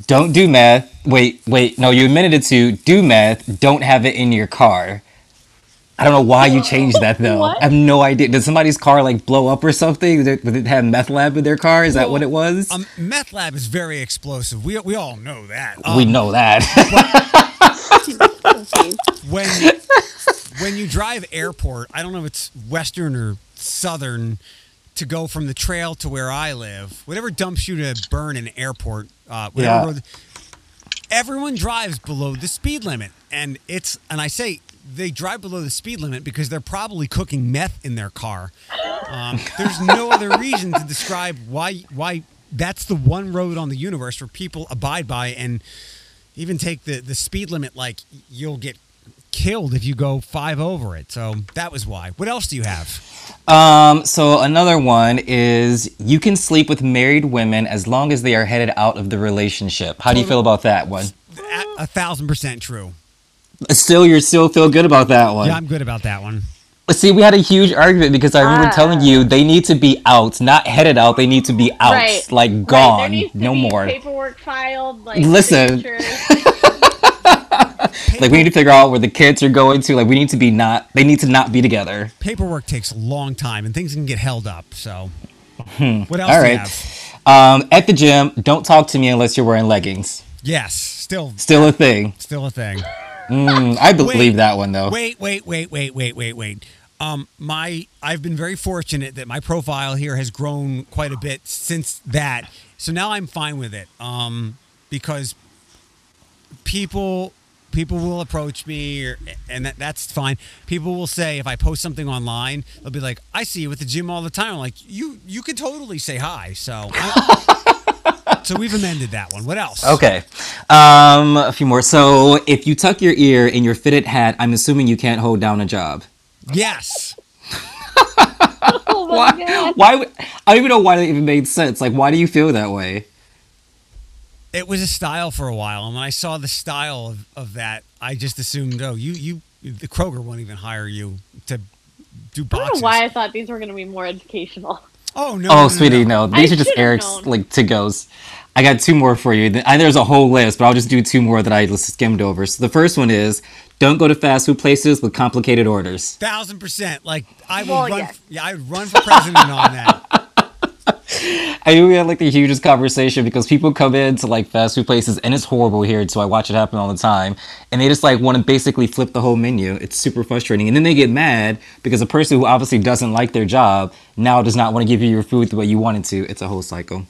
Don't do meth. Wait, wait. No, you amended it to do meth. Don't have it in your car. I don't know why you changed that though. What? I have no idea. Did somebody's car like blow up or something? Did did it have meth lab in their car? Is that what it was? um meth lab is very explosive we, we all know that we Um, know that. when when you drive airport, I don't know if it's western or southern to go from the trail to where I live. Whatever dumps you to Byrne in airport, uh, whatever Yeah. road, everyone drives below the speed limit, and it's and I say they drive below the speed limit because they're probably cooking meth in their car. Um, there's no other reason to describe why why that's the one road on the universe where people abide by and even take the the speed limit like you'll get killed if you go five over it so that was why what else do you have Um, so another one is you can sleep with married women as long as they are headed out of the relationship. How do you feel about that one? a, a thousand percent true Still, you still feel good about that one. yeah i'm good about that one See, we had a huge argument because I remember Ah. telling you they need to be out, not headed out. They need to be out, Right. like Right, gone, there needs to no be more. Paperwork filed. Like Listen. Like we need to figure out where the kids are going to. Like we need to be not. They need to not be together. paperwork takes a long time and things can get held up so what else Hmm. All do you have Um, at the gym, don't talk to me unless you're wearing leggings. yes still Still a thing. still a thing Mm, I believe that one though. Wait, wait, wait, wait, wait, wait, wait. Um, my I've been very fortunate that my profile here has grown quite a bit since that. So now I'm fine with it. Um, because people people will approach me or, and that, that's fine. People will say if I post something online, they'll be like, "I see you at the gym all the time." I'm like, "You you can totally say hi." So So we've amended that one. What else? Okay. Um, a few more. So if you tuck your ear in your fitted hat, I'm assuming you can't hold down a job. Yes. Oh my Why? god. Why? would- I don't even know why that even made sense. Like, why do you feel that way? It was a style for a while, and when I saw the style of, of that, I just assumed, oh, you you the Kroger won't even hire you to do I boxes. don't know why I thought these were going to be more educational. Oh no! Oh, no, no, sweetie, no. no. These I are just Eric's known. like to goes. I got two more for you. I- There's a whole list, but I'll just do two more that I just skimmed over. So the first one is don't go to fast food places with complicated orders. Thousand percent. Like I would Well, run. yes. Yeah, I would run for president on that. I knew we had like the hugest conversation because people come into like fast food places and it's horrible here, so I watch it happen all the time. And they just like want to basically flip the whole menu. It's super frustrating. And then they get mad because a person who obviously doesn't like their job now does not want to give you your food the way you want it to. It's a whole cycle.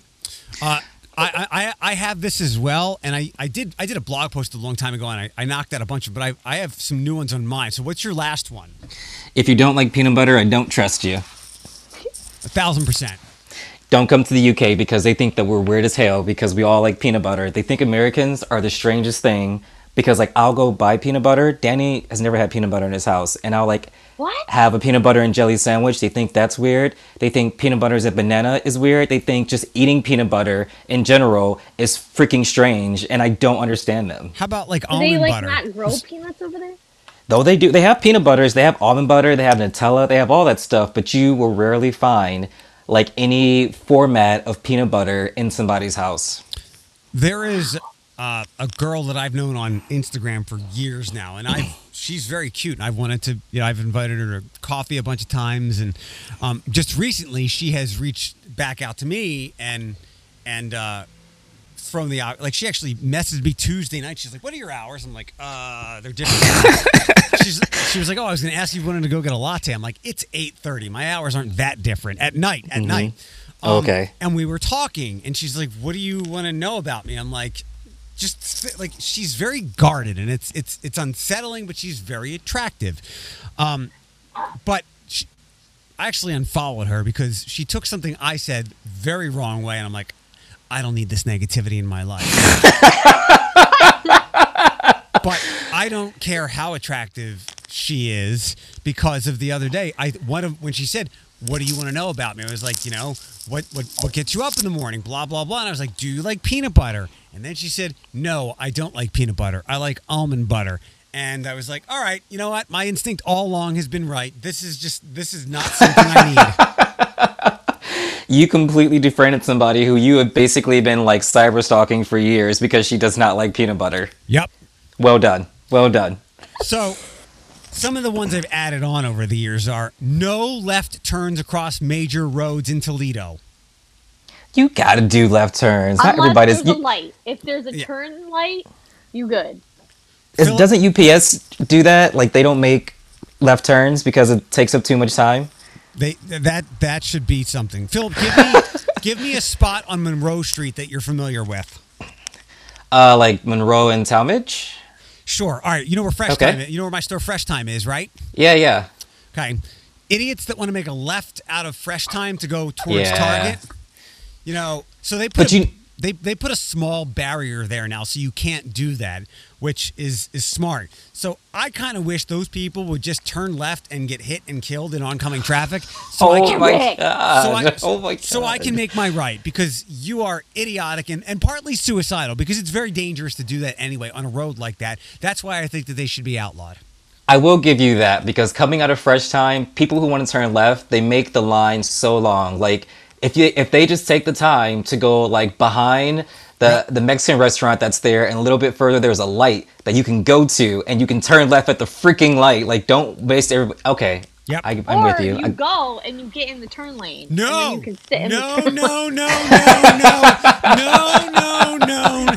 Uh, I, I I have this as well, and I, I did I did a blog post a long time ago, and I, I knocked out a bunch of, but I I have some new ones on mine. So what's your last one? If you don't like peanut butter, I don't trust you. A thousand percent. Don't come to the UK because they think that we're weird as hell because we all like peanut butter. They think Americans are the strangest thing because like I'll go buy peanut butter. Danny has never had peanut butter in his house, and I'll like What? have a peanut butter and jelly sandwich. They think that's weird. They think peanut butter is a banana is weird. They think just eating peanut butter in general is freaking strange, and I don't understand them. How about like Do they almond like butter? not grow peanuts over there? Though they do, they have peanut butters, they have almond butter, they have Nutella, they have all that stuff, but you will rarely find like any format of peanut butter in somebody's house. There is uh, a girl that I've known on Instagram for years now, and I she's very cute. And I've wanted to, you know, I've invited her to coffee a bunch of times, and um, just recently she has reached back out to me and and uh, thrown the out. Like she actually messaged me Tuesday night. She's like, "What are your hours?" I'm like, "Uh, they're different." she's, she was like, "Oh, I was going to ask you if you wanted to go get a latte." I'm like, "It's 8:30. My hours aren't that different at night. At night." Um, Okay. And we were talking, and she's like, "What do you want to know about me?" I'm like, "Just like she's very guarded, and it's it's it's unsettling, but she's very attractive." Um, but she, I actually unfollowed her because she took something I said very wrong way, and I'm like, I don't need this negativity in my life. but I don't care how attractive she is because of the other day. I one of when she said, "What do you want to know about me?" I was like, you know, what what what gets you up in the morning? Blah blah blah. And I was like, "Do you like peanut butter?" And then she said, "No, I don't like peanut butter. I like almond butter." And I was like, "All right, you know what? My instinct all along has been right. This is just this is not something I need." You completely defriended somebody who you have basically been like cyber stalking for years because she does not like peanut butter. Yep. Well done. Well done. So, some of the ones I've added on over the years are no left turns across major roads in Toledo. You gotta do left turns. Not Unless everybody's. there's a You, light. If there's a Yeah. turn light, you good. is, Philip- doesn't UPS do that? Like they don't make left turns because it takes up too much time. They that that should be something. Philip, give me give me a spot on Monroe Street that you're familiar with. Uh, like Monroe and Talmadge. Sure. All right. You know where Fresh Okay. Time is. You know where my store Fresh Thyme is, right? Yeah, yeah. Okay. Idiots that want to make a left out of Fresh Thyme to go towards Yeah. Target. You know, so they put But you- they they put a small barrier there now, so you can't do that, which is is smart. So I kind of wish those people would just turn left and get hit and killed in oncoming traffic. So I oh can, my god. so I, oh my god. so I can make my right because you are idiotic and, and partly suicidal because it's very dangerous to do that anyway on a road like that. That's why I think that they should be outlawed. I will give you that because coming out of Fresh Thyme, people who want to turn left, they make the line so long. Like if you if they just take the time to go like behind the the Mexican restaurant that's there and a little bit further there's a light that you can go to and you can turn left at the freaking light. Like don't waste every Okay. Yep. I, I'm or with you. I- go and you get in the turn lane. No, you can sit in no, the turn no, no, no, no, no, no, no.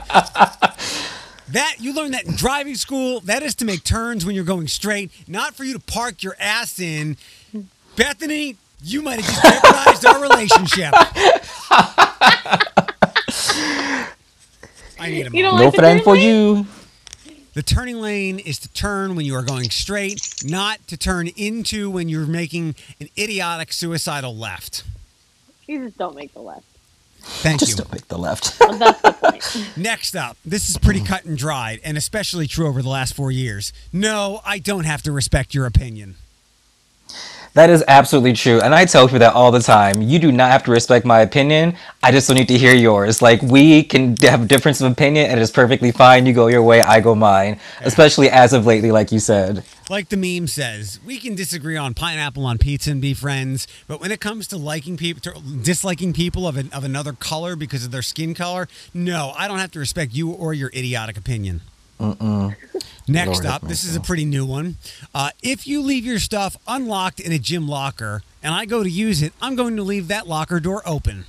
That you learn that in driving school. That is to make turns when you're going straight, not for you to park your ass in. Bethany, you might have just jeopardized our relationship. I need a You don't moment. no like friend for lane? you. The turning lane is to turn when you are going straight, not to turn into when you're making an idiotic suicidal left. You just don't make the left. Thank Just you. don't make the left. But that's the point. Next up, this is pretty cut and dried, and especially true over the last four years. No, I don't have to respect your opinion. That is absolutely true. And I tell people that all the time. You do not have to respect my opinion. I just don't need to hear yours. Like, we can have difference of opinion and it's perfectly fine. You go your way, I go mine. Especially as of lately, like you said. Like the meme says, we can disagree on pineapple on pizza and be friends, but when it comes to liking people, disliking people of, an, of another color because of their skin color, no, I don't have to respect you or your idiotic opinion. Next Lord up, this is a pretty new one. Uh, if you leave your stuff unlocked in a gym locker and I go to use it, I'm going to leave that locker door open.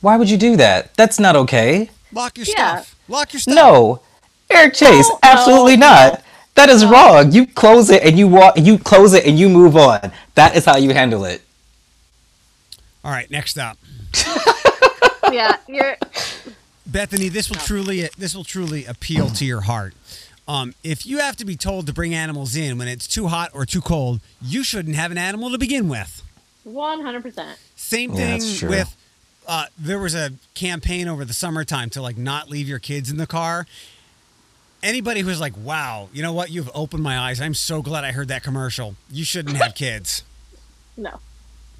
Why would you do that? That's not okay. Lock your Yeah. stuff. Lock your stuff. No. Eric Chase, No, absolutely no, not. That is wrong. You close it and you walk you close it and you move on. That is how you handle it. All right, next up. yeah, you're. Bethany, this will truly this will truly appeal to your heart. Um, if you have to be told to bring animals in when it's too hot or too cold, you shouldn't have an animal to begin with. One hundred percent. Same Yeah, thing that's true. with uh, there was a campaign over the summertime to like not leave your kids in the car. Anybody who's like, "Wow, you know what? You've opened my eyes. I'm so glad I heard that commercial. You shouldn't have kids." No.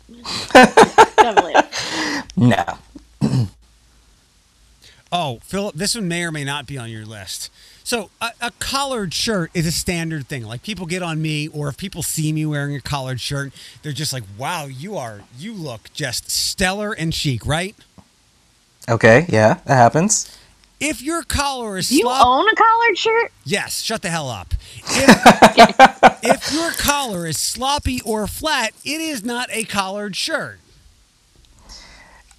Definitely. No. Oh, Philip, this one may or may not be on your list. So a, a collared shirt is a standard thing. Like people get on me, or if people see me wearing a collared shirt, they're just like, "Wow, you are you look just stellar and chic, right?" Okay, yeah, that happens. If your collar is Do you slop- own a collared shirt? yes, shut the hell up. If, if your collar is sloppy or flat, it is not a collared shirt.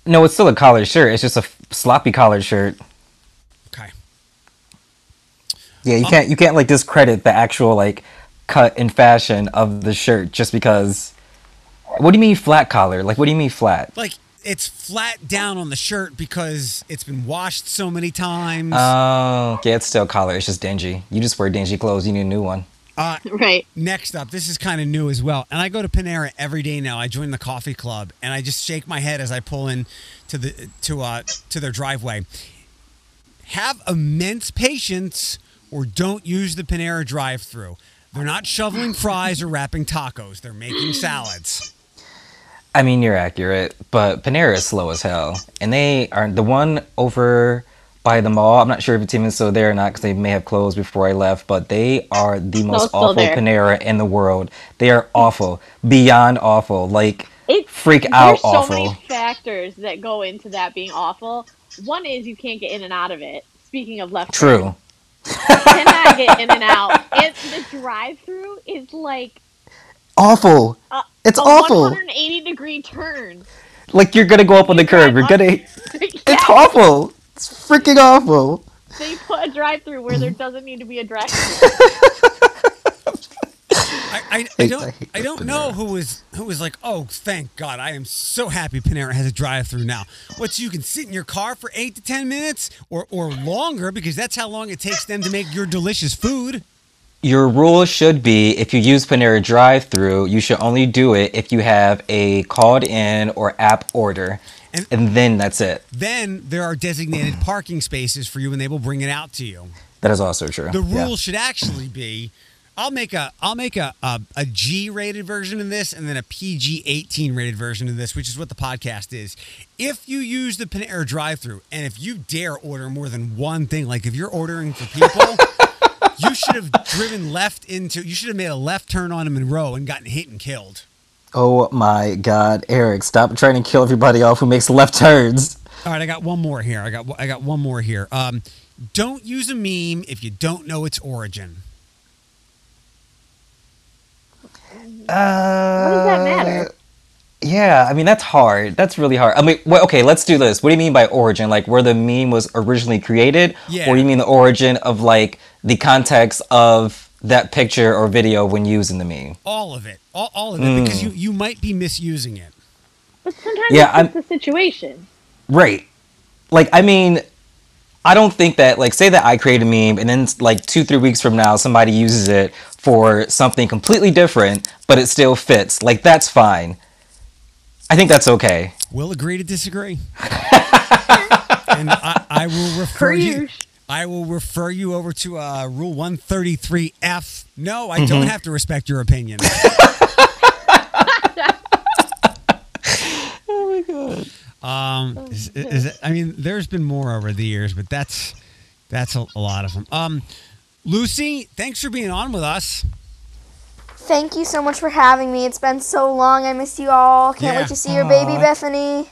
No, it's still a collared shirt. It's just a sloppy collared shirt. Okay. Yeah, you um, can't you can't like discredit the actual like cut and fashion of the shirt just because. What do you mean flat collar? Like, what do you mean flat? Like it's flat down on the shirt because it's been washed so many times. Oh, yeah, it's still collar. It's just dingy. You just wear dingy clothes. You need a new one. Uh, Right. next up, this is kind of new as well. And I go to Panera every day now. I join the coffee club and I just shake my head as I pull in to the to uh to their driveway. Have immense patience or don't use the Panera drive-through. They're not shoveling fries or wrapping tacos. They're making salads. I mean, you're accurate, but Panera is slow as hell, and they are the one over by the mall. I'm not sure if it's even still there or not because they may have closed before I left, but they are the most awful there. Panera in the world. They are awful, beyond awful. Like It, freak there's out so awful. many factors that go into that being awful. One is you can't get in and out of it. Speaking of left, True. cannot get in and out. It's the drive-through is like Awful. a, It's a awful. 180 degree turn. Like you're gonna go up on the curb. You're gonna. It's awful. It's freaking awful. They put a drive-through where there doesn't need to be a drive-through. I, I, I I don't hate I don't Panera. know who was who was like, oh, thank God, I am so happy Panera has a drive-through now. What's you can sit in your car for eight to ten minutes or or longer because that's how long it takes them to make your delicious food. Your rule should be if you use Panera drive through, you should only do it if you have a called in or app order. And- And, then that's it. Then there are designated parking spaces for you and they will bring it out to you. That is also true. The Yeah. rule should actually be I'll make a I'll make a, a, a G rated version of this and then a PG 18 rated version of this, which is what the podcast is. If you use the Panera drive through and if you dare order more than one thing, like if you're ordering for people, you should have driven left into you should have made a left turn on a Monroe and gotten hit and killed. Oh my God, Eric, stop trying to kill everybody off who makes left turns. All right, I got one more here. I got I got one more here. Um, don't use a meme if you don't know its origin. Uh, What does that matter? Yeah, I mean that's hard. That's really hard. I mean, well, okay, let's do this. What do you mean by origin? Like where the meme was originally created, Yeah. or you mean the origin of like the context of that picture or video when using the meme? All of it, all, all of it, because mm. you you might be misusing it. But sometimes Yeah, it's just the situation. Right. Like, I mean, I don't think that, like, say that I create a meme and then, like, two, three weeks from now, somebody uses it for something completely different, but it still fits. Like, that's fine. I think that's okay. We'll agree to disagree. and I, I will refer you. Usual. I will refer you over to uh, Rule 133F. No, I don't have to respect your opinion. Oh my god. Um, is, is it, I mean, there's been more over the years, but that's that's a, a lot of them. Um, Lucy, thanks for being on with us. Thank you so much for having me. It's been so long. I miss you all. Can't Yeah. wait to see your baby, Bethany.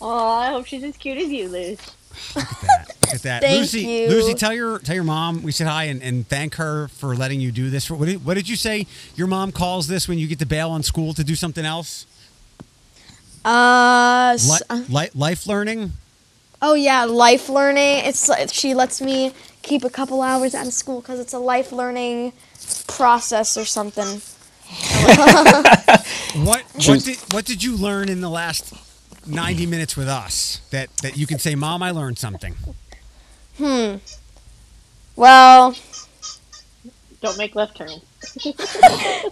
Oh, I hope she's as cute as you, Liz. Look at that. Look at that. Thank Lucy, you. Lucy, tell your tell your mom we said hi and, and thank her for letting you do this. What did, what did you say? Your mom calls this when you get to bail on school to do something else? Uh, Li- uh, li- life learning. oh yeah, life learning. It's she lets me keep a couple hours out of school because it's a life learning process or something. What what did what did you learn in the last ninety minutes with us that that you can say, Mom, I learned something. Hmm. Well, Don't make left turns.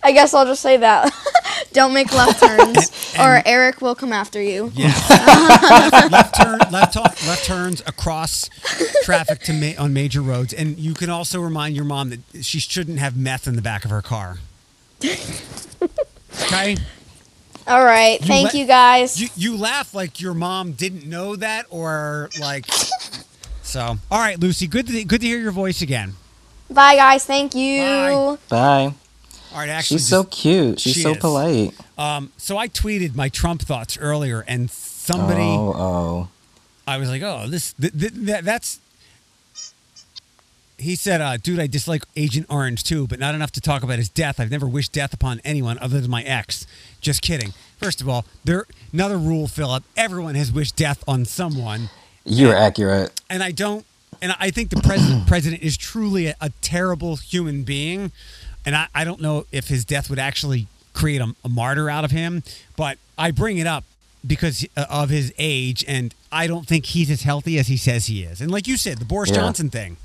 I guess I'll just say that. Don't make left turns, or Eric will come after you. Yeah. left, left turn, left off, left turns across traffic to ma- on major roads, and you can also remind your mom that she shouldn't have meth in the back of her car. Okay. All right, thank let- you guys. You you laugh like your mom didn't know that, or like So, all right, Lucy, good to good to hear your voice again. Bye, guys. Thank you. Bye. Bye. All right, actually, She's so cute. She's she so is. polite. um, so I tweeted my Trump thoughts earlier, and somebody, Oh, oh. I was like, oh, this, th- th- that, that's. He said, uh, dude, I dislike Agent Orange too, but not enough to talk about his death. I've never wished death upon anyone other than my ex. Just kidding. First of all, there another rule, Philip. Everyone has wished death on someone. You're accurate. and I don't, and I think the president president is truly a, a terrible human being, and I, I don't know if his death would actually create a, a martyr out of him, but I bring it up because uh, of his age, and I don't think he's as healthy as he says he is. And like you said, the Boris Yeah. Johnson thing.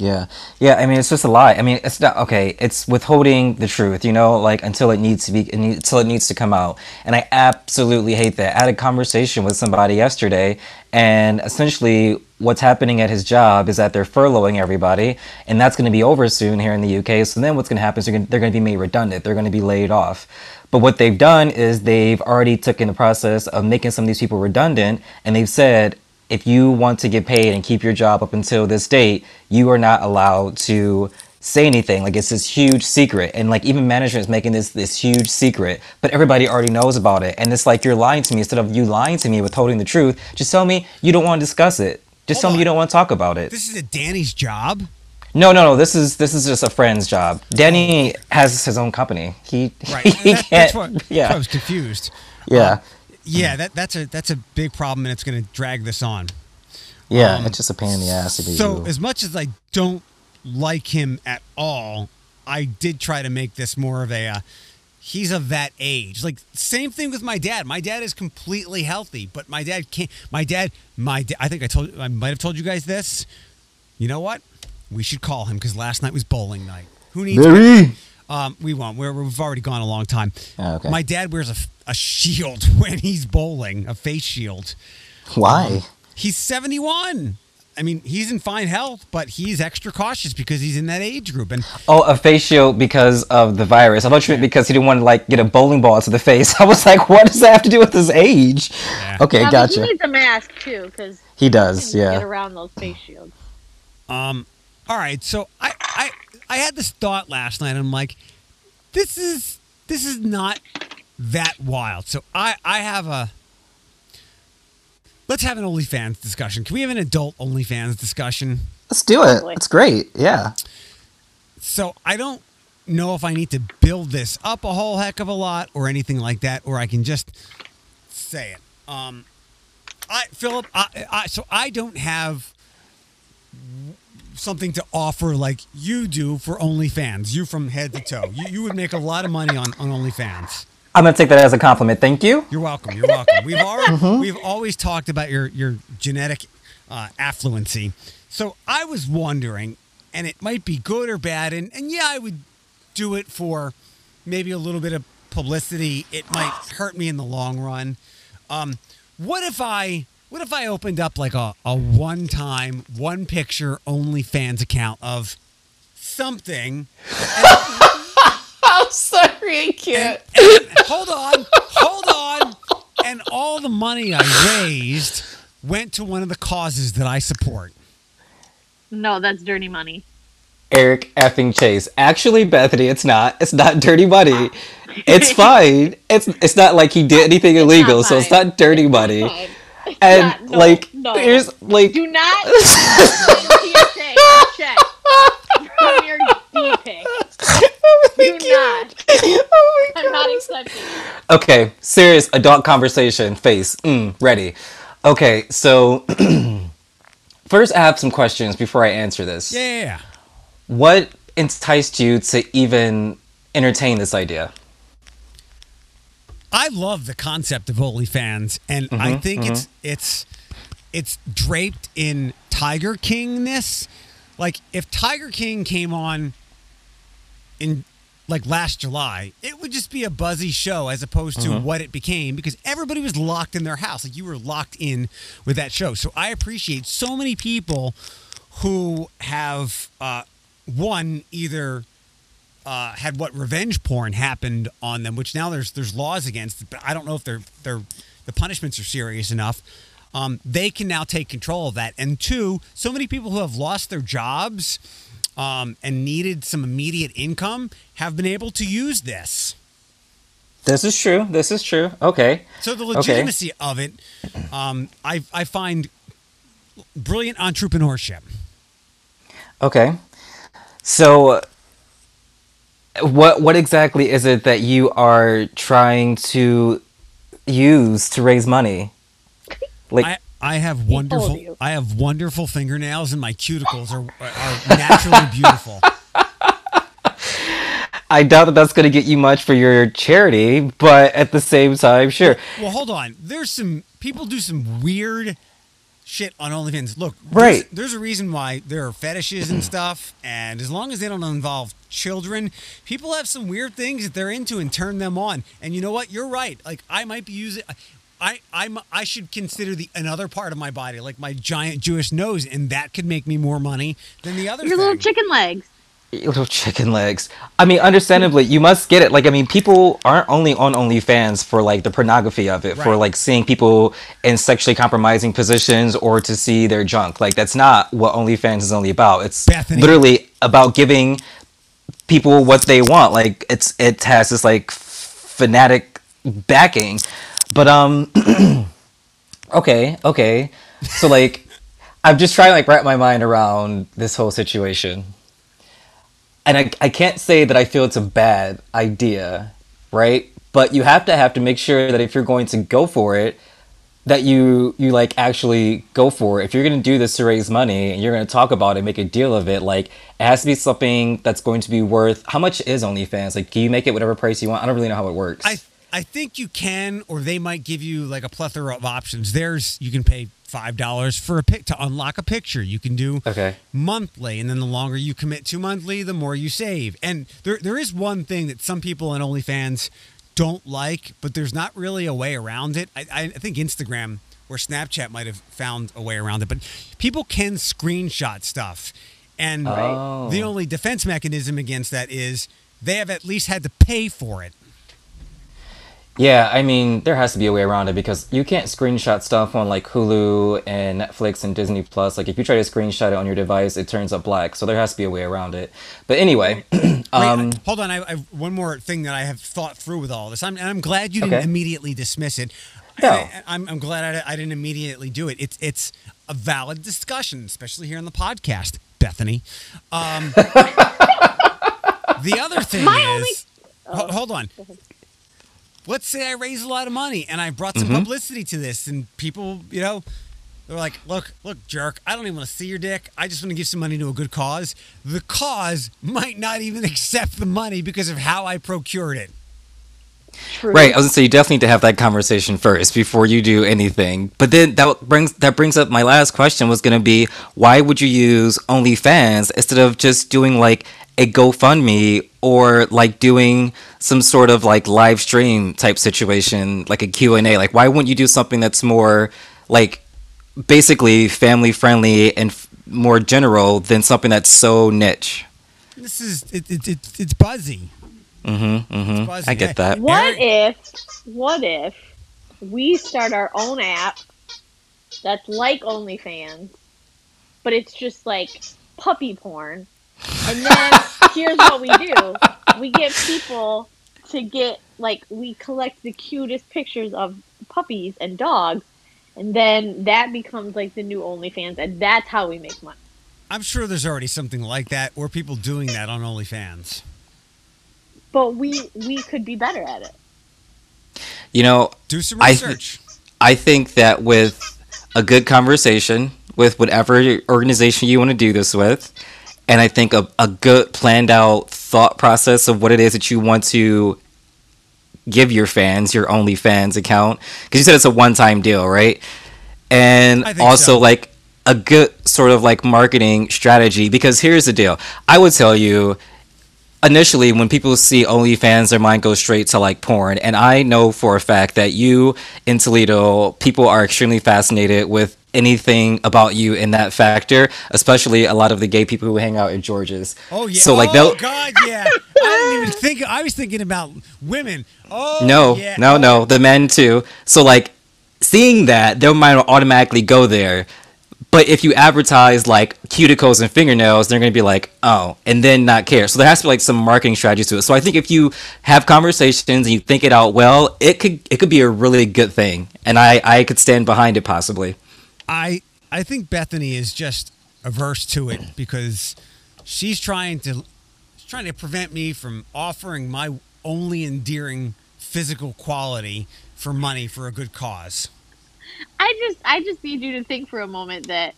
Yeah. Yeah, I mean it's just a lie. I mean, it's not okay, it's withholding the truth, you know, like until it needs to be until it needs to come out. And I absolutely hate that. I had a conversation with somebody yesterday and essentially what's happening at his job is that they're furloughing everybody and that's going to be over soon here in the UK. So then what's going to happen is they're going to be made redundant. They're going to be laid off. But what they've done is they've already taken the process of making some of these people redundant and they've said if you want to get paid and keep your job up until this date, you are not allowed to say anything. Like it's this huge secret, and like even management is making this this huge secret, but everybody already knows about it. And it's like you're lying to me instead of you lying to me withholding the truth. Just tell me you don't want to discuss it. Just tell Hold me you don't want to talk about it. This is a Danny's job. No, no, no. This is this is just a friend's job. Danny oh. has his own company. He Right. he that- can't. that's, what, that's yeah, why I was confused. yeah, um, Yeah, that, that's a that's a big problem, and it's going to drag this on. yeah. um, it's just a pain in the ass to. So, as much as I don't like him at all, I did try to make this more of a. Uh, he's of that age. Like same thing with my dad. My dad is completely healthy, but my dad can't. My dad, my da- I think I told I might have told you guys this. You know what? We should call him because last night was bowling night. Who needs? Um, we won't. We're, we've already gone a long time. Oh, okay. My dad wears a, a, shield when he's bowling, a face shield. Why? He's 71. I mean, he's in fine health, but he's extra cautious because he's in that age group. And Oh, a face shield because of the virus. I thought you meant because he didn't want to like get a bowling ball to the face. I was like, what does that have to do with his age? Yeah. Okay, Yeah, but gotcha. He needs a mask too, because He does, get yeah. around those face shields. um, all right, so I, I I had this thought last night. I'm like, this is this is not that wild. So I I have a. Let's have an OnlyFans discussion. Can we have an adult OnlyFans discussion? Let's do it. Boy. It's great. Yeah. So I don't know if I need to build this up a whole heck of a lot or anything like that, or I can just say it. Um, I Philip, I, I, so I don't have something to offer like you do for OnlyFans. You from head to toe. You, you would make a lot of money on, on OnlyFans. I'm gonna take that as a compliment. Thank you. You're welcome. You're welcome. We've already we've always talked about your your genetic uh, affluency. So I was wondering, and it might be good or bad, and and yeah, I would do it for maybe a little bit of publicity. It might hurt me in the long run. Um, what if I what if I opened up like a, a one time one picture OnlyFans account of something I'm sorry, I can't. hold on, hold on. And all the money I raised went to one of the causes that I support. No, that's dirty money. Eric effing Chase. Actually, Bethany, it's not. It's not dirty money. It's fine. It's it's not like he did anything illegal, so it's not dirty money. Fine. And not- no, like, no. there's like, Do not TSA check from your D pic. Do not. oh my I'm not God. accepting. it. Okay, serious adult conversation. Face. Mm, ready. Okay, so first I have some questions before I answer this. Yeah, yeah, yeah. What enticed you to even entertain this idea? I love the concept of OnlyFans, and I Mm-hmm, think it's it's it's draped in Tiger Kingness. Like if Tiger King came on in like last July, it would just be a buzzy show as opposed to Mm-hmm. what it became because everybody was locked in their house. Like you were locked in with that show. So I appreciate so many people who have uh, one either uh, had what revenge porn happened on them, which now there's there's laws against, but I don't know if they're they're the punishments are serious enough. um, they can now take control of that. And two, so many people who have lost their jobs um, and needed some immediate income have been able to use this. This is true. This is true. Okay. So the Okay. legitimacy of it, um, I, I find brilliant entrepreneurship. Okay. So what what exactly is it that you are trying to use to raise money? Like I, I have wonderful. I have wonderful fingernails and my cuticles are, are naturally beautiful. I doubt that that's going to get you much for your charity, but at the same time, sure. Well, hold on. There's some people do some weird shit on OnlyFans. Look, Right. There's, there's a reason why there are fetishes and stuff, and as long as they don't involve children, people have some weird things that they're into and turn them on. And you know what? You're right. Like I might be using. I, I'm, I should consider the another part of my body, like my giant Jewish nose, and that could make me more money than the other. Your little chicken legs. Little chicken legs. I mean, understandably, you must get it. Like, I mean, people aren't only on OnlyFans for like the pornography of it, for like seeing people in sexually compromising positions or to see their junk. Like, that's not what OnlyFans is only about. It's Bethany. literally about giving people what they want. Like, it's it has this like fanatic backing. But um, okay, okay. So like, I'm just trying to like wrap my mind around this whole situation and I, I can't say that I feel it's a bad idea, right? But you have to have to make sure that if you're going to go for it, that you you like actually go for it. If you're going to do this to raise money and you're going to talk about it, make a deal of it, like it has to be something that's going to be worth. How much is OnlyFans? Like, can you make it whatever price you want? I don't really know how it works. I I think you can, or they might give you like a plethora of options. There's you can pay five dollars for a pic to unlock a picture. You can do Okay. monthly, and then the longer you commit to monthly, the more you save. And there there is one thing that some people on OnlyFans don't like, but there's not really a way around it. I, I think Instagram or Snapchat might have found a way around it, but people can screenshot stuff, and Oh. the only defense mechanism against that is they have at least had to pay for it. Yeah, I mean, there has to be a way around it because you can't screenshot stuff on like Hulu and Netflix and Disney Plus. Like, if you try to screenshot it on your device, it turns up black. So there has to be a way around it. But anyway, um, Wait, hold on. I, I have one more thing that I have thought through with all this. I'm, and I'm glad you didn't Okay. immediately dismiss it. No. I, I'm, I'm glad I, I didn't immediately do it. It's it's a valid discussion, especially here on the podcast, Bethany. Um, the other thing My is, ho- hold on. Let's say I raise a lot of money and I brought some Mm-hmm. publicity to this, and people, you know, they're like, "Look, look, jerk! I don't even want to see your dick. I just want to give some money to a good cause." The cause might not even accept the money because of how I procured it. True. right, I was gonna say you definitely need to have that conversation first before you do anything. But then that brings that brings up my last question was gonna be why would you use OnlyFans instead of just doing like a GoFundMe or like doing some sort of like live stream type situation, like a Q&A? Like why wouldn't you do something that's more like basically family friendly and f- more general than something that's so niche? This is it, it, it, it's buzzy. Mm-hmm. Mm-hmm. buzzy. I get that. What if, what if we start our own app that's like OnlyFans, but it's just like puppy porn? And then here's what we do: we get people to get like we collect the cutest pictures of puppies and dogs, and then that becomes like the new OnlyFans, and that's how we make money. I'm sure there's already something like that, or people doing that on OnlyFans. But we we could be better at it. You know, Do some I th- research. I think that with a good conversation with whatever organization you want to do this with, and I think a, a good planned out thought process of what it is that you want to give your fans, your OnlyFans account, because you said it's a one time deal, right? And also so. like a good sort of like marketing strategy, because here's the deal. I would tell you initially when people see OnlyFans, their mind goes straight to like porn. And I know for a fact that you in Toledo, people are extremely fascinated with anything about you in that factor, especially a lot of the gay people who hang out at George's. Oh yeah. So like oh they'll God, yeah. I didn't even think. I was thinking about women. Oh no, yeah. no, Oh, no, the men too. So like seeing that, their mind will automatically go there. But if you advertise like cuticles and fingernails, they're going to be like, oh, and then not care. So there has to be like some marketing strategies to it. So I think if you have conversations and you think it out well, it could it could be a really good thing, and I I could stand behind it possibly. I I think Bethany is just averse to it because she's trying to she's trying to prevent me from offering my only endearing physical quality for money for a good cause. I just I just need you to think for a moment that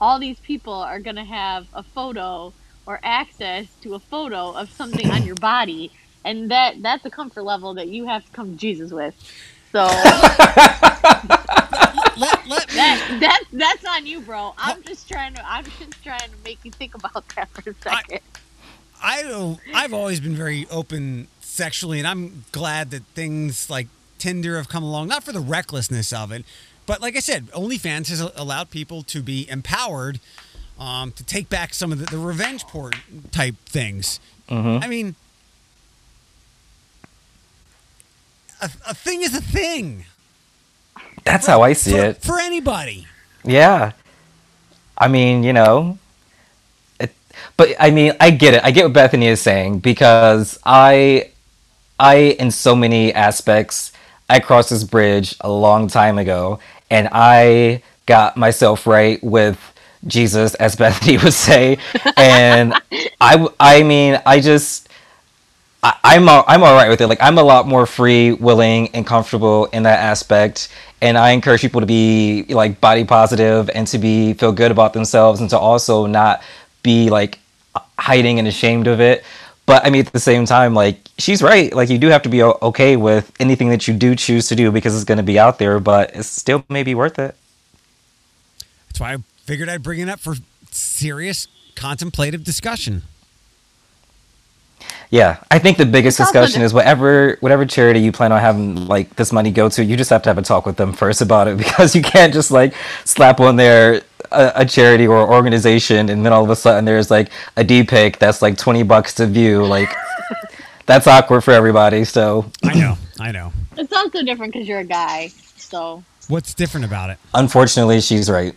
all these people are gonna have a photo or access to a photo of something on your body, and that that's a comfort level that you have to come to Jesus with. So Let, let me, that that that's on you, bro. I'm just trying to I'm just trying to make you think about that for a second. I don't, I've always been very open sexually, and I'm glad that things like Tinder have come along, not for the recklessness of it, but like I said, OnlyFans has allowed people to be empowered um, to take back some of the, the revenge porn type things. I mean, a, a thing is a thing That's how I see for, it. for anybody. Yeah. I mean, you know, it, but I mean, I get it. I get what Bethany is saying because I, I, in so many aspects, I crossed this bridge a long time ago and I got myself right with Jesus, as Bethany would say. And I, I mean, I just, I, I'm all, I'm all right with it. Like I'm a lot more free, willing, and comfortable in that aspect. And I encourage people to be like body positive and to be feel good about themselves and to also not be like hiding and ashamed of it. But I mean, at the same time, like she's right. Like you do have to be okay with anything that you do choose to do because it's going to be out there. But it's still maybe worth it. That's why I figured I'd bring it up for serious contemplative discussion. Yeah, I think the biggest It's discussion is whatever whatever charity you plan on having like this money go to, you just have to have a talk with them first about it because you can't just like slap on there a, a charity or organization and then all of a sudden there's like a D pic that's like twenty bucks to view. Like that's awkward for everybody. So I know, I know. It's also different because you're a guy, so What's different about it? unfortunately, she's right.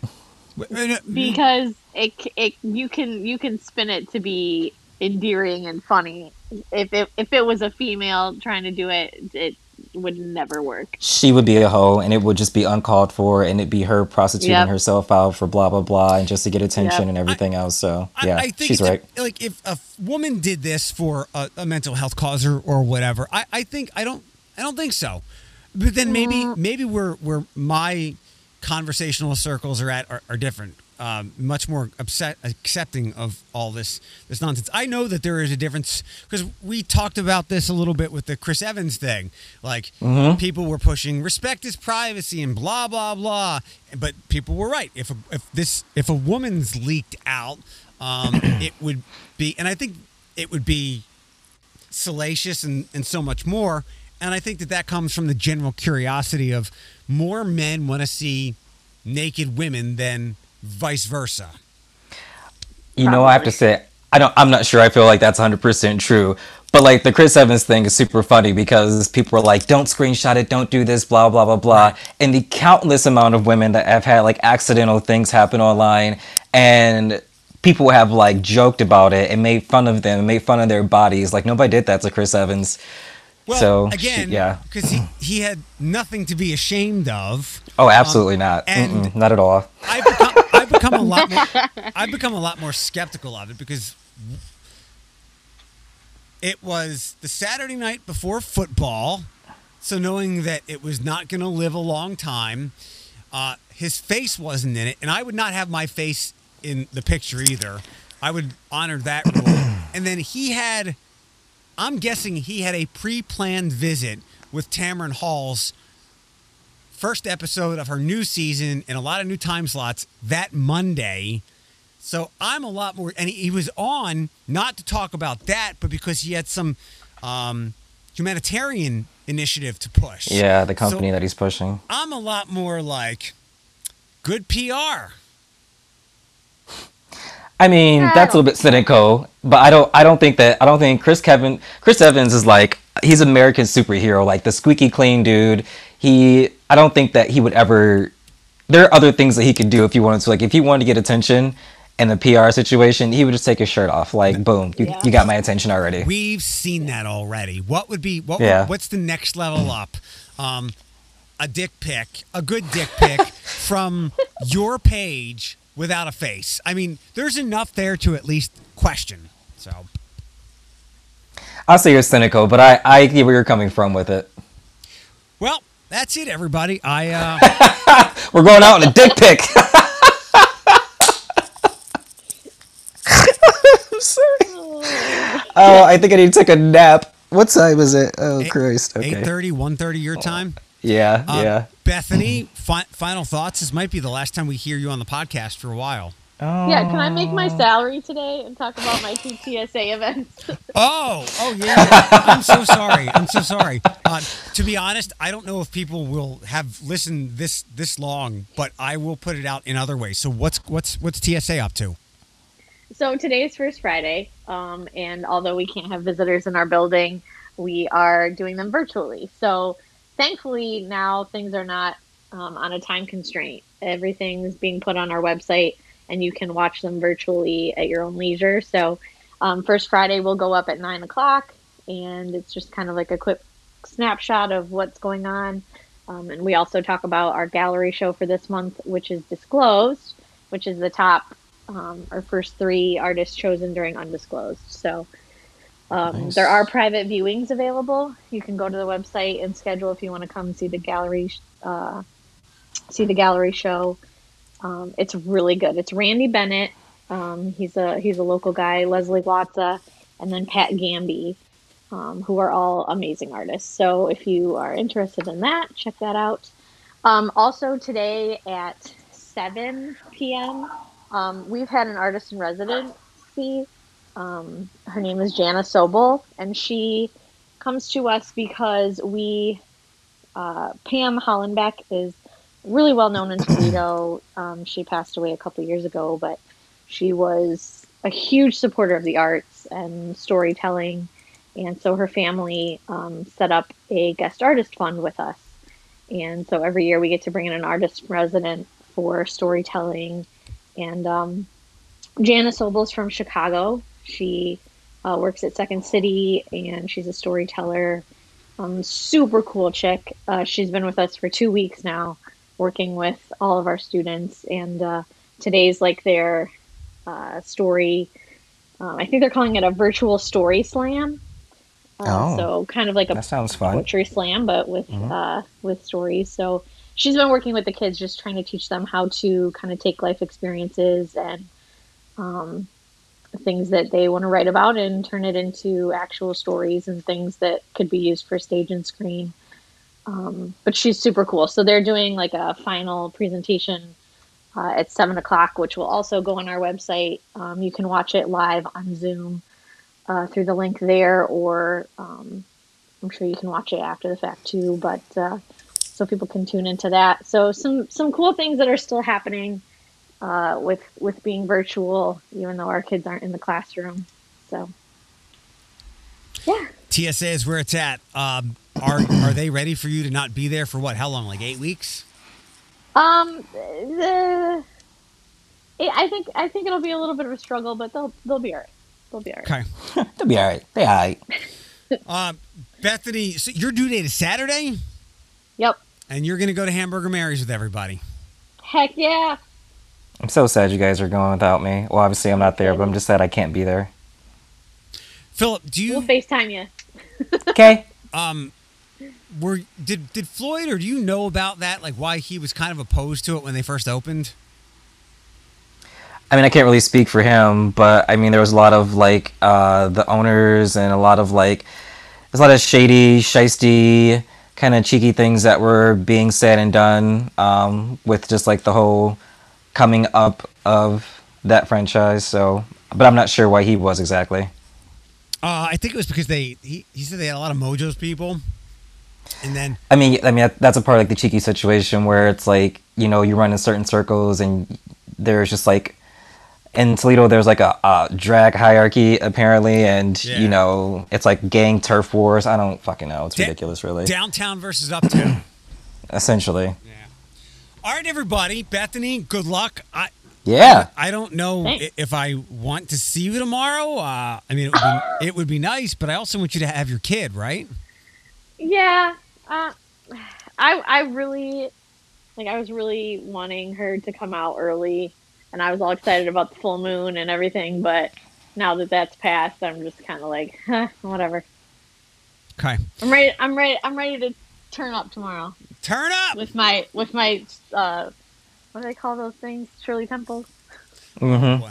because it, it you can you can spin it to be endearing and funny. If it if it was a female trying to do it, it would never work. She would be a hoe, and it would just be uncalled for, and it'd be her prostituting Yep. herself out for blah blah blah, and just to get attention Yep. and everything else. So yeah, I think she's it's a- right. like if a f- woman did this for a, a mental health cause or, or whatever, I, I think I don't I don't think so. But then maybe mm. maybe where where my conversational circles are at are, are different. Um, much more upset, accepting of all this this nonsense. I know that there is a difference because we talked about this a little bit with the Chris Evans thing. Like people were pushing respect his privacy and blah blah blah, but people were right. If a, if this if a woman's leaked out, um, it would be, and I think it would be salacious and, and so much more. And I think that that comes from the general curiosity of more men want to see naked women than vice versa. You know, I have to say, I don't. I'm not sure. I feel like that's 100 percent true. But like the Chris Evans thing is super funny because people are like, "Don't screenshot it, don't do this, blah blah blah blah," and the countless amount of women that have had like accidental things happen online, and people have like joked about it and made fun of them, and made fun of their bodies. Like nobody did that to Chris Evans. Well, So, again, yeah. because he, he had nothing to be ashamed of. Oh, absolutely um, not. and- Mm-mm, not at all. I've become, I've become a lot more I've become a lot more skeptical of it because it was the Saturday night before football, so knowing that it was not going to live a long time, uh, his face wasn't in it, and I would not have my face in the picture either. I would honor that rule. and then he had, I'm guessing he had a pre-planned visit with Tamron Hall's first episode of her new season and a lot of new time slots that Monday. So I'm a lot more, and he, he was on not to talk about that, but because he had some um, humanitarian initiative to push. Yeah, the company So that he's pushing. I'm a lot more like good PR. I mean, I that's a little bit cynical, but I don't. I don't think that. I don't think Chris Kevin, Chris Evans is like he's American superhero, like the squeaky clean dude. He I don't think that he would ever. There are other things that he could do if he wanted to. Like if he wanted to get attention in a PR situation, he would just take his shirt off. Like boom, you, Yeah. you got my attention already. We've seen that already. What would be what? Yeah. What's the next level up? Um, a dick pic, a good dick pic from your page without a face. I mean, there's enough there to at least question. So I'll say you're cynical, but I I get where you're coming from with it. Well, that's it, everybody. I uh, We're going out in a dick pic. I'm sorry. Oh, I think I need to take a nap. What time is it? Oh Christ. Okay. 8.30, 1.30 your time. Yeah, Uh, yeah. Bethany, fi- final thoughts. This might be the last time we hear you on the podcast for a while. Yeah, can I make my salary today and talk about my two TSA events? Oh, oh yeah. I'm so sorry. I'm so sorry. Uh, to be honest, I don't know if people will have listened this this long, but I will put it out in other ways. So what's what's what's TSA up to? so today is First Friday, um, and although we can't have visitors in our building, we are doing them virtually. So thankfully now things are not um, on a time constraint. Everything's being put on our website, and you can watch them virtually at your own leisure. So um, First Friday will go up at nine o'clock, and it's just kind of like a quick snapshot of what's going on. Um, and we also talk about our gallery show for this month, which is Disclosed, which is the top, um, our first three artists chosen during Undisclosed. So um, Nice. there are private viewings available. You can go to the website and schedule if you want to come see the gallery, uh, see the gallery show. Um, it's really good. It's Randy Bennett. Um, he's a he's a local guy. Leslie Watsa, and then Pat Gamby, um, who are all amazing artists. So if you are interested in that, check that out. Um, also today at 7 p.m., um, we've had an artist in residency. Um, her name is Jana Sobel, and she comes to us because we, uh, Pam Hollenbeck is really well known in Toledo. Um, she passed away a couple years ago, but she was a huge supporter of the arts and storytelling. And so her family um, set up a guest artist fund with us. And so every year we get to bring in an artist resident for storytelling. And um, Janice Sobel's from Chicago. She uh, works at Second City and she's a storyteller. Um, super cool chick. Uh, she's been with us for two weeks now, working with all of our students. And uh, today's like their uh, story. Um, I think they're calling it a virtual story slam. Uh, Oh. So kind of like a That sounds fun. poetry slam, but with Mhm. uh, with stories. So she's been working with the kids, just trying to teach them how to kind of take life experiences and um, things that they want to write about and turn it into actual stories and things that could be used for stage and screen. Um, but she's super cool. So they're doing like a final presentation uh, at seven o'clock, which will also go on our website. Um, you can watch it live on Zoom uh, through the link there, or um, I'm sure you can watch it after the fact too. But uh, so people can tune into that. So some some cool things that are still happening uh, with with being virtual, even though our kids aren't in the classroom. So yeah. TSA is where it's at. Um, are are they ready for you to not be there for what? How long? Like eight weeks? Um, the, I I think I think it'll be a little bit of a struggle, but they'll they'll be alright. They'll be alright. Okay. They'll be all right. They all right. Um, Bethany, so your due date is Saturday, Yep. and you're gonna go to Hamburger Mary's with everybody. Heck yeah. I'm so sad you guys are going without me. Well, obviously I'm not there, but I'm just sad I can't be there. Philip, do you? We'll you FaceTime you. Okay. um were did did Floyd or do you know about that? Like why he was kind of opposed to it when they first opened? I mean, I can't really speak for him, but I mean, there was a lot of like uh, the owners and a lot of like there's a lot of shady, shisty, kind of cheeky things that were being said and done um, with just like the whole coming up of that franchise. So, but I'm not sure why he was exactly. Uh, I think it was because they he, he said they had a lot of Mojo's people, and then I mean, I mean that's a part of like the cheeky situation where it's like you know you run in certain circles and there's just like in Toledo there's like a, a drag hierarchy apparently, and Yeah. you know it's like gang turf wars. I don't fucking know. It's Da- ridiculous, really. downtown versus uptown. essentially. Yeah. All right, everybody. Bethany, good luck. I Yeah. I don't know Thanks. if I want to see you tomorrow. Uh, I mean, it would, be, it would be nice, but I also want you to have your kid, right? Yeah, uh, I I really like. I was really wanting her to come out early, and I was all excited about the full moon and everything. But now that that's passed, I'm just kind of like, huh, whatever. Okay. I'm ready. I'm ready. I'm ready to turn up tomorrow Turn up. with my with my uh, what do they call those things? Shirley Temples. Mm-hmm.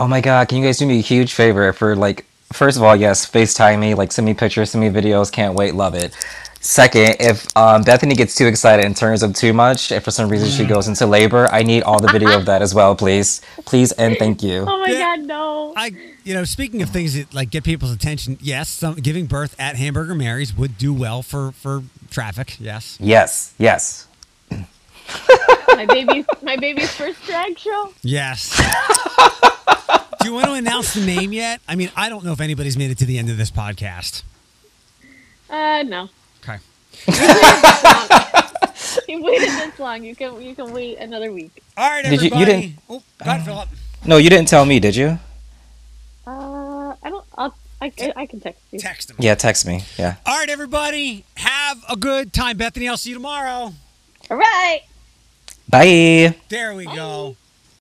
Oh my god, can you guys do me a huge favor for like first of all, yes, FaceTime me, like send me pictures, send me videos, can't wait, love it. Second, if um, Bethany gets too excited and turns up too much, if for some reason she goes into labor, I need all the video of that as well, please. Please and thank you. Oh my Yeah. god, no! I, you know, speaking of things that like get people's attention, yes, some, giving birth at Hamburger Mary's would do well for for traffic. Yes. Yes, yes. my baby's my baby's first drag show. Yes. do you want to announce the name yet? I mean, I don't know if anybody's made it to the end of this podcast. Uh, no. Okay. You waited this long. You can you can wait another week. All right, Did you- everybody. you didn't- Oh, God, Philip. No, you didn't tell me, did you? Uh, I don't. I'll, I, I I can text you. Text him. Yeah, text me. Yeah. All right, everybody. Have a good time, Bethany. I'll see you tomorrow. All right. Bye. There we go.